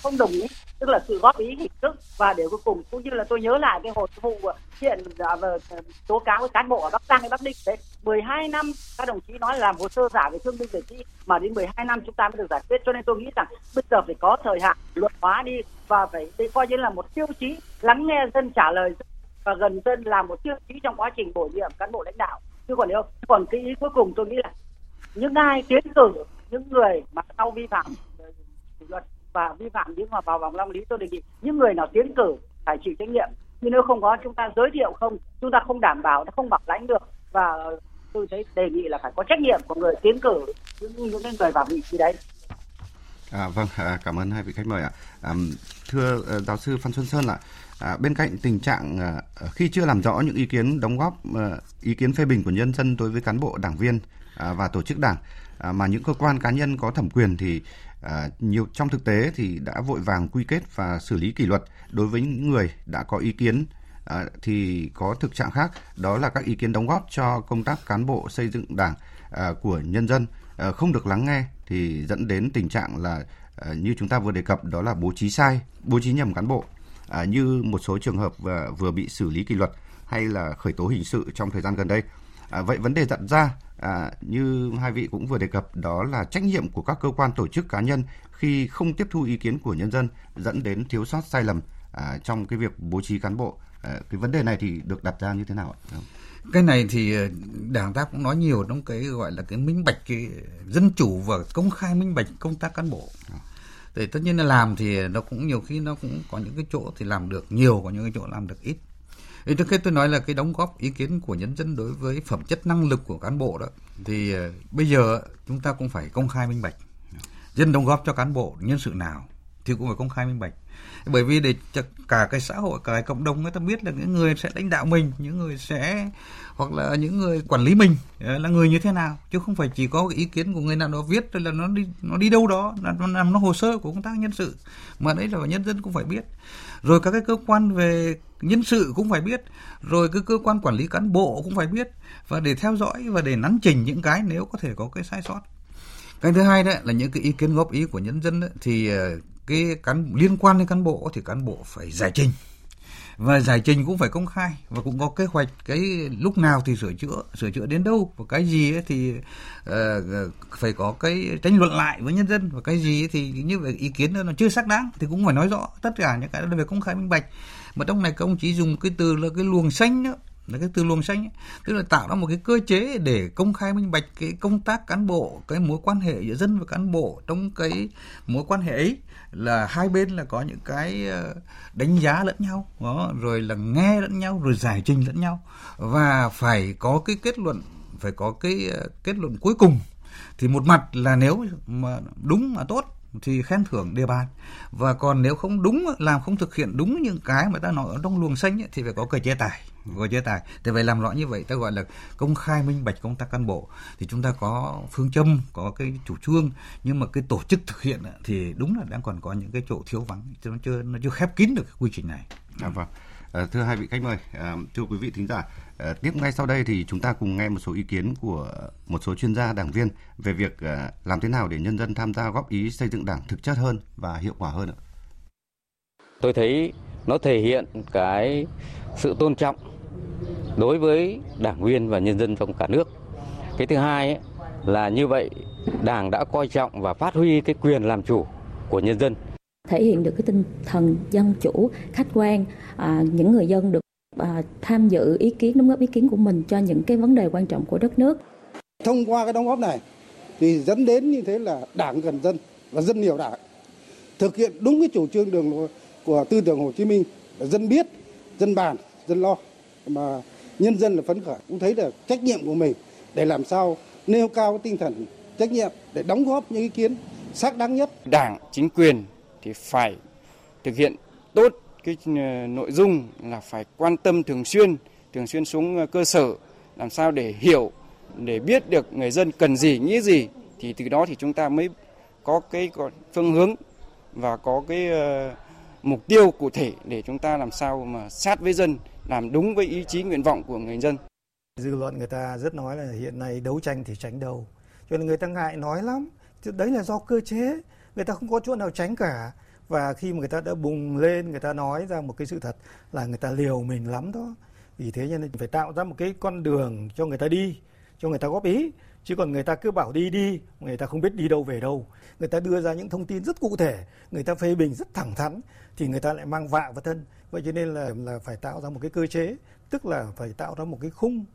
không đồng ý tức là sự góp ý hình thức và để cuối cùng cũng như là tôi nhớ lại cái hồi vụ hiện à, ờ, tố cáo với cán bộ ở Bắc Giang hay Bắc Ninh đấy. 12 năm các đồng chí nói làm hồ sơ giả về thương binh liệt sĩ mà đến 12 năm chúng ta mới được giải quyết. Cho nên tôi nghĩ rằng bây giờ phải có thời hạn luật hóa đi và phải đây coi như là một tiêu chí lắng nghe dân trả lời và gần dân là một tiêu chí trong quá trình bổ nhiệm cán bộ lãnh đạo. Chứ còn nếu còn cái ý cuối cùng tôi nghĩ là những ai tiến cử những người mà sau vi phạm ờ, kỷ luật và vi phạm những mà vào vòng long lý tôi đề nghị những người nào tiến cử phải chịu trách nhiệm. Nhưng nếu không có chúng ta giới thiệu không chúng ta không đảm bảo nó không bảo lãnh được. Và tôi thấy đề nghị là phải có trách nhiệm của người tiến cử những những người vào vị trí đấy. À, vâng, à, cảm ơn hai vị khách mời ạ. À, thưa à, giáo sư Phan Xuân Sơn ạ, à, À, bên cạnh tình trạng à, à, khi chưa làm rõ những ý kiến đóng góp, à, ý kiến phê bình của nhân dân đối với cán bộ, đảng viên à, và tổ chức đảng, à, mà những cơ quan cá nhân có thẩm quyền thì à, nhiều trong thực tế thì đã vội vàng quy kết và xử lý kỷ luật đối với những người đã có ý kiến à, thì có thực trạng khác đó là các ý kiến đóng góp cho công tác cán bộ xây dựng đảng à, của nhân dân à, không được lắng nghe thì dẫn đến tình trạng là à, như chúng ta vừa đề cập đó là bố trí sai bố trí nhầm cán bộ à, như một số trường hợp vừa, vừa bị xử lý kỷ luật hay là khởi tố hình sự trong thời gian gần đây. À, vậy vấn đề đặt ra à, như hai vị cũng vừa đề cập đó là trách nhiệm của các cơ quan tổ chức cá nhân khi không tiếp thu ý kiến của nhân dân dẫn đến thiếu sót sai lầm à, trong cái việc bố trí cán bộ. À, cái vấn đề này thì được đặt ra như thế nào ạ? cái này thì ờ, đảng ta cũng nói nhiều trong cái gọi là cái minh bạch cái dân chủ và công khai minh bạch công tác cán bộ thì tất nhiên là làm thì nó cũng nhiều khi nó cũng có những cái chỗ thì làm được, nhiều có những cái chỗ làm được ít. Thì trước hết tôi nói là cái đóng góp ý kiến của nhân dân đối với phẩm chất năng lực của cán bộ đó, thì ờ, bây giờ chúng ta cũng phải công khai minh bạch. Dân đóng góp cho cán bộ nhân sự nào thì cũng phải công khai minh bạch bởi vì để cả cái xã hội cả cái cộng đồng người ta biết là những người sẽ lãnh đạo mình những người sẽ hoặc là những người quản lý mình ờ, là người như thế nào. Chứ không phải chỉ có ý kiến của người nào đó viết rồi là nó đi nó đi đâu đó là nó nằm nó hồ sơ của công tác nhân sự. Mà đấy là nhân dân cũng phải biết. Rồi các cái cơ quan về nhân sự cũng phải biết. Rồi cái cơ quan quản lý cán bộ cũng phải biết. Và để theo dõi và để nắn chỉnh những cái nếu có thể có cái sai sót. Cái thứ hai đó là những cái ý kiến góp ý của nhân dân đó, thì ờ, cái cán liên quan đến cán bộ thì cán bộ phải giải trình. Và giải trình cũng phải công khai và cũng có kế hoạch cái lúc nào thì sửa chữa sửa chữa đến đâu. Và cái gì ấy thì uh, phải có cái tranh luận lại với nhân dân. Và cái gì ấy thì như vậy ý kiến nó chưa xác đáng thì cũng phải nói rõ tất cả những cái đó phải công khai minh bạch. Mà trong này các ông chỉ dùng cái từ là cái luồng xanh đó là cái từ luồng xanh ấy. tức là tạo ra một cái cơ chế để công khai minh bạch cái công tác cán bộ cái mối quan hệ giữa dân và cán bộ trong cái mối quan hệ ấy là hai bên là có những cái ờ, đánh giá lẫn nhau, đó, rồi là nghe lẫn nhau, rồi giải trình lẫn nhau. Và phải có cái kết luận, phải có cái ờ, kết luận cuối cùng. Thì một mặt là nếu mà đúng mà tốt thì khen thưởng đề bàn. Và còn nếu không đúng làm không thực hiện đúng những cái mà ta nói ở trong luồng xanh ấy, thì phải có cơ chế tài. Có chế tài. Thì phải làm rõ như vậy ta gọi là công khai minh bạch công tác cán bộ. Thì chúng ta có phương châm có cái chủ trương nhưng mà cái tổ chức thực hiện thì đúng là đang còn có những cái chỗ thiếu vắng nó chưa nó chưa khép kín được cái quy trình này. À, vâng. À, thưa hai vị khách mời à, thưa quý vị thính giả à, tiếp ngay sau đây thì chúng ta cùng nghe một số ý kiến của một số chuyên gia đảng viên về việc à, làm thế nào để nhân dân tham gia góp ý xây dựng đảng thực chất hơn và hiệu quả hơn ạ tôi thấy nó thể hiện cái sự tôn trọng đối với đảng viên và nhân dân trong cả nước. Cái thứ hai ấy, là như vậy Đảng đã coi trọng và phát huy cái quyền làm chủ của nhân dân. Thể hiện được cái tinh thần dân chủ, khách quan, à, những người dân được à, tham dự ý kiến, đóng góp ý kiến của mình cho những cái vấn đề quan trọng của đất nước. Thông qua cái đóng góp này thì dẫn đến như thế là đảng gần dân và dân nhiều đảng thực hiện đúng cái chủ trương đường của tư tưởng Hồ Chí Minh là dân biết, dân bàn, dân lo mà nhân dân là phấn khởi cũng thấy được trách nhiệm của mình để làm sao nêu cao tinh thần trách nhiệm để đóng góp những ý kiến xác đáng nhất. Đảng, chính quyền thì phải thực hiện tốt cái ờ, nội dung là phải quan tâm thường xuyên, thường xuyên xuống ờ, cơ sở làm sao để hiểu, để biết được người dân cần gì, nghĩ gì thì từ đó thì chúng ta mới có cái phương hướng và có cái ờ, mục tiêu cụ thể để chúng ta làm sao mà sát với dân làm đúng với ý chí nguyện vọng của người dân. Dư luận người ta rất nói là hiện nay đấu tranh thì tránh đầu Cho nên người ta ngại nói lắm. Đấy là do cơ chế. Người ta không có chỗ nào tránh cả. Và khi mà người ta đã bùng lên, người ta nói ra một cái sự thật là người ta liều mình lắm đó. Vì thế nên phải tạo ra một cái con đường cho người ta đi, cho người ta góp ý. Chứ còn người ta cứ bảo đi đi, người ta không biết đi đâu về đâu. Người ta đưa ra những thông tin rất cụ thể, người ta phê bình rất thẳng thắn, thì người ta lại mang vạ vào thân. Vậy cho nên là là phải tạo ra một cái cơ chế, tức là phải tạo ra một cái khung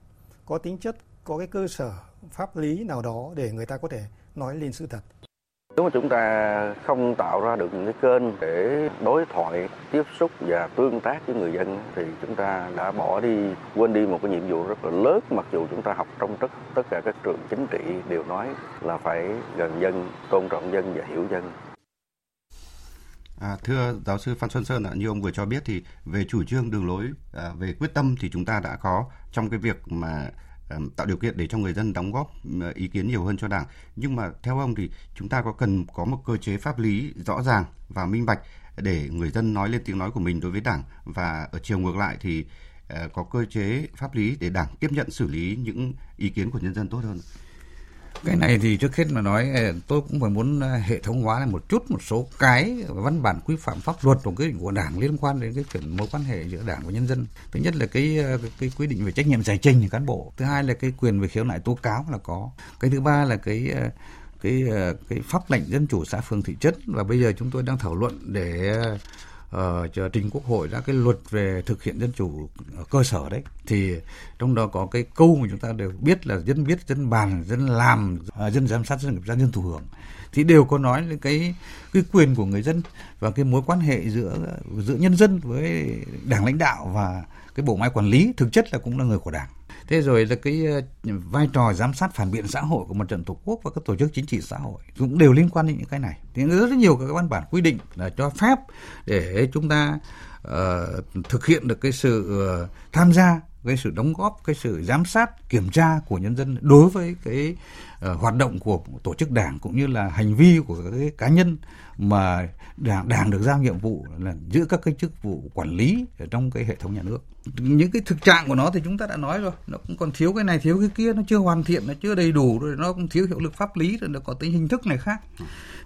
có tính chất, có cái cơ sở pháp lý nào đó để người ta có thể nói lên sự thật. Nếu mà chúng ta không tạo ra được những cái kênh để đối thoại, tiếp xúc và tương tác với người dân thì chúng ta đã bỏ đi, quên đi một cái nhiệm vụ rất là lớn mặc dù chúng ta học trong tất tất cả các trường chính trị đều nói là phải gần dân, tôn trọng dân và hiểu dân. À, thưa giáo sư Phan Xuân Sơn ạ, như ông vừa cho biết thì về chủ trương đường lối, à, về quyết tâm thì chúng ta đã có trong cái việc mà tạo điều kiện để cho người dân đóng góp ờ, ý kiến nhiều hơn cho đảng. Nhưng mà theo ông thì chúng ta có cần có một cơ chế pháp lý rõ ràng và minh bạch để người dân nói lên tiếng nói của mình đối với đảng? Và ở chiều ngược lại thì ờ, có cơ chế pháp lý để đảng tiếp nhận xử lý những ý kiến của nhân dân tốt hơn cái này thì trước hết mà nói ờ, tôi cũng phải muốn ờ, hệ thống hóa lại một chút một số cái văn bản quy phạm pháp luật của cái của đảng liên quan đến cái chuyện mối quan hệ giữa đảng và nhân dân. Thứ nhất là cái ờ, cái, cái quy định về trách nhiệm giải trình của cán bộ. Thứ hai là cái quyền về khiếu nại tố cáo là có. Cái thứ ba là cái cái cái pháp lệnh dân chủ xã phường thị trấn. Và bây giờ chúng tôi đang thảo luận để uh, trình quốc hội ra cái luật về thực hiện dân chủ ở cơ sở đấy thì trong đó có cái câu mà chúng ta đều biết là dân biết dân bàn dân làm uh, dân giám sát dân kiểm tra dân thụ hưởng. Thì đều có nói đến cái cái quyền của người dân và cái mối quan hệ giữa giữa nhân dân với đảng lãnh đạo và cái bộ máy quản lý thực chất là cũng là người của đảng thế rồi là cái ờ, vai trò giám sát phản biện xã hội của mặt trận tổ quốc và các tổ chức chính trị xã hội cũng đều liên quan đến những cái này. Thì rất nhiều các văn bản quy định là cho phép để chúng ta uh, thực hiện được cái sự ờ, tham gia cái sự đóng góp cái sự giám sát kiểm tra của nhân dân đối với cái uh, hoạt động của tổ chức đảng cũng như là hành vi của các cái cá nhân mà đảng đảng được giao nhiệm vụ là giữ các cái chức vụ quản lý ở trong cái hệ thống nhà nước. Những cái thực trạng của nó thì chúng ta đã nói rồi nó cũng còn thiếu cái này thiếu cái kia nó chưa hoàn thiện nó chưa đầy đủ rồi nó cũng thiếu hiệu lực pháp lý rồi nó có tính hình thức này khác.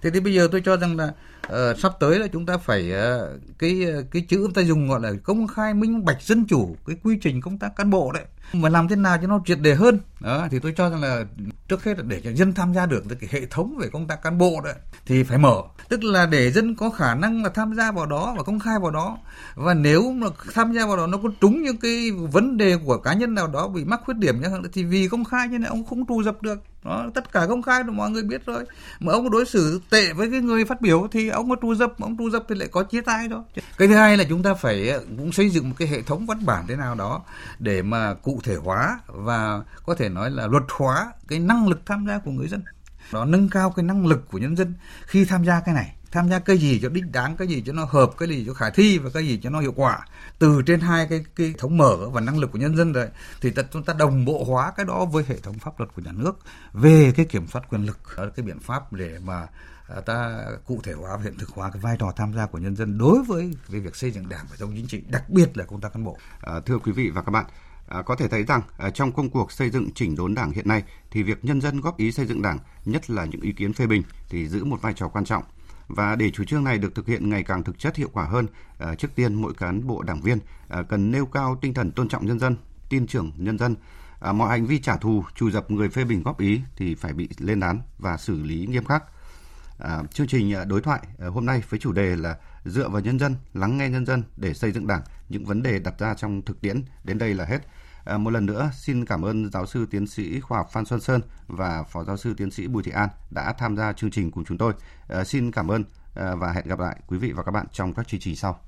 Thế thì bây giờ tôi cho rằng là uh, sắp tới là chúng ta phải uh, cái cái chữ chúng ta dùng gọi là công khai minh bạch dân chủ cái quy trình công tác cán bộ đấy mà làm thế nào cho nó triệt đề hơn? Đó, thì tôi cho rằng là trước hết là để cho dân tham gia được cái hệ thống về công tác cán bộ đấy thì phải mở. Tức là để dân có khả năng là tham gia vào đó và công khai vào đó. Và nếu mà tham gia vào đó nó có trúng những cái vấn đề của cá nhân nào đó bị mắc khuyết điểm nhá thì vì công khai như này ông không trù dập được đó, tất cả công khai, mọi người biết rồi. Mà ông đối xử tệ với cái người phát biểu thì ông có tru dập ông tru dập thì lại có chia tay đó cái thứ hai là chúng ta phải ờ, cũng xây dựng một cái hệ thống văn bản thế nào đó để mà cụ thể hóa và có thể nói là luật hóa cái năng lực tham gia của người dân. Đó, nâng cao cái năng lực của nhân dân khi tham gia cái này tham gia cái gì cho đích đáng cái gì cho nó hợp cái gì cho khả thi và cái gì cho nó hiệu quả. Từ trên hai cái cái thống mở và năng lực của nhân dân rồi thì ta, chúng ta đồng bộ hóa cái đó với hệ thống pháp luật của nhà nước về cái kiểm soát quyền lực. Cái biện pháp để mà à, ta cụ thể hóa và hiện thực hóa cái vai trò tham gia của nhân dân đối với cái việc xây dựng đảng và trong chính trị đặc biệt là công tác cán bộ. À, thưa quý vị và các bạn À, có thể thấy rằng à, trong công cuộc xây dựng chỉnh đốn đảng hiện nay thì việc nhân dân góp ý xây dựng đảng, nhất là những ý kiến phê bình thì giữ một vai trò quan trọng. Và để chủ trương này được thực hiện ngày càng thực chất hiệu quả hơn, ờ, trước tiên mỗi cán bộ đảng viên ờ, cần nêu cao tinh thần tôn trọng nhân dân, tin tưởng nhân dân. Ờ, mọi hành vi trả thù, trù dập người phê bình góp ý thì phải bị lên án và xử lý nghiêm khắc. Chương trình đối thoại hôm nay với chủ đề là dựa vào nhân dân, lắng nghe nhân dân để xây dựng đảng, những vấn đề đặt ra trong thực tiễn đến đây là hết. À, một lần nữa, xin cảm ơn giáo sư tiến sĩ khoa học Phan Xuân Sơn và phó giáo sư tiến sĩ Bùi Thị An đã tham gia chương trình cùng chúng tôi. À, xin cảm ơn à, và hẹn gặp lại quý vị và các bạn trong các chương trình sau.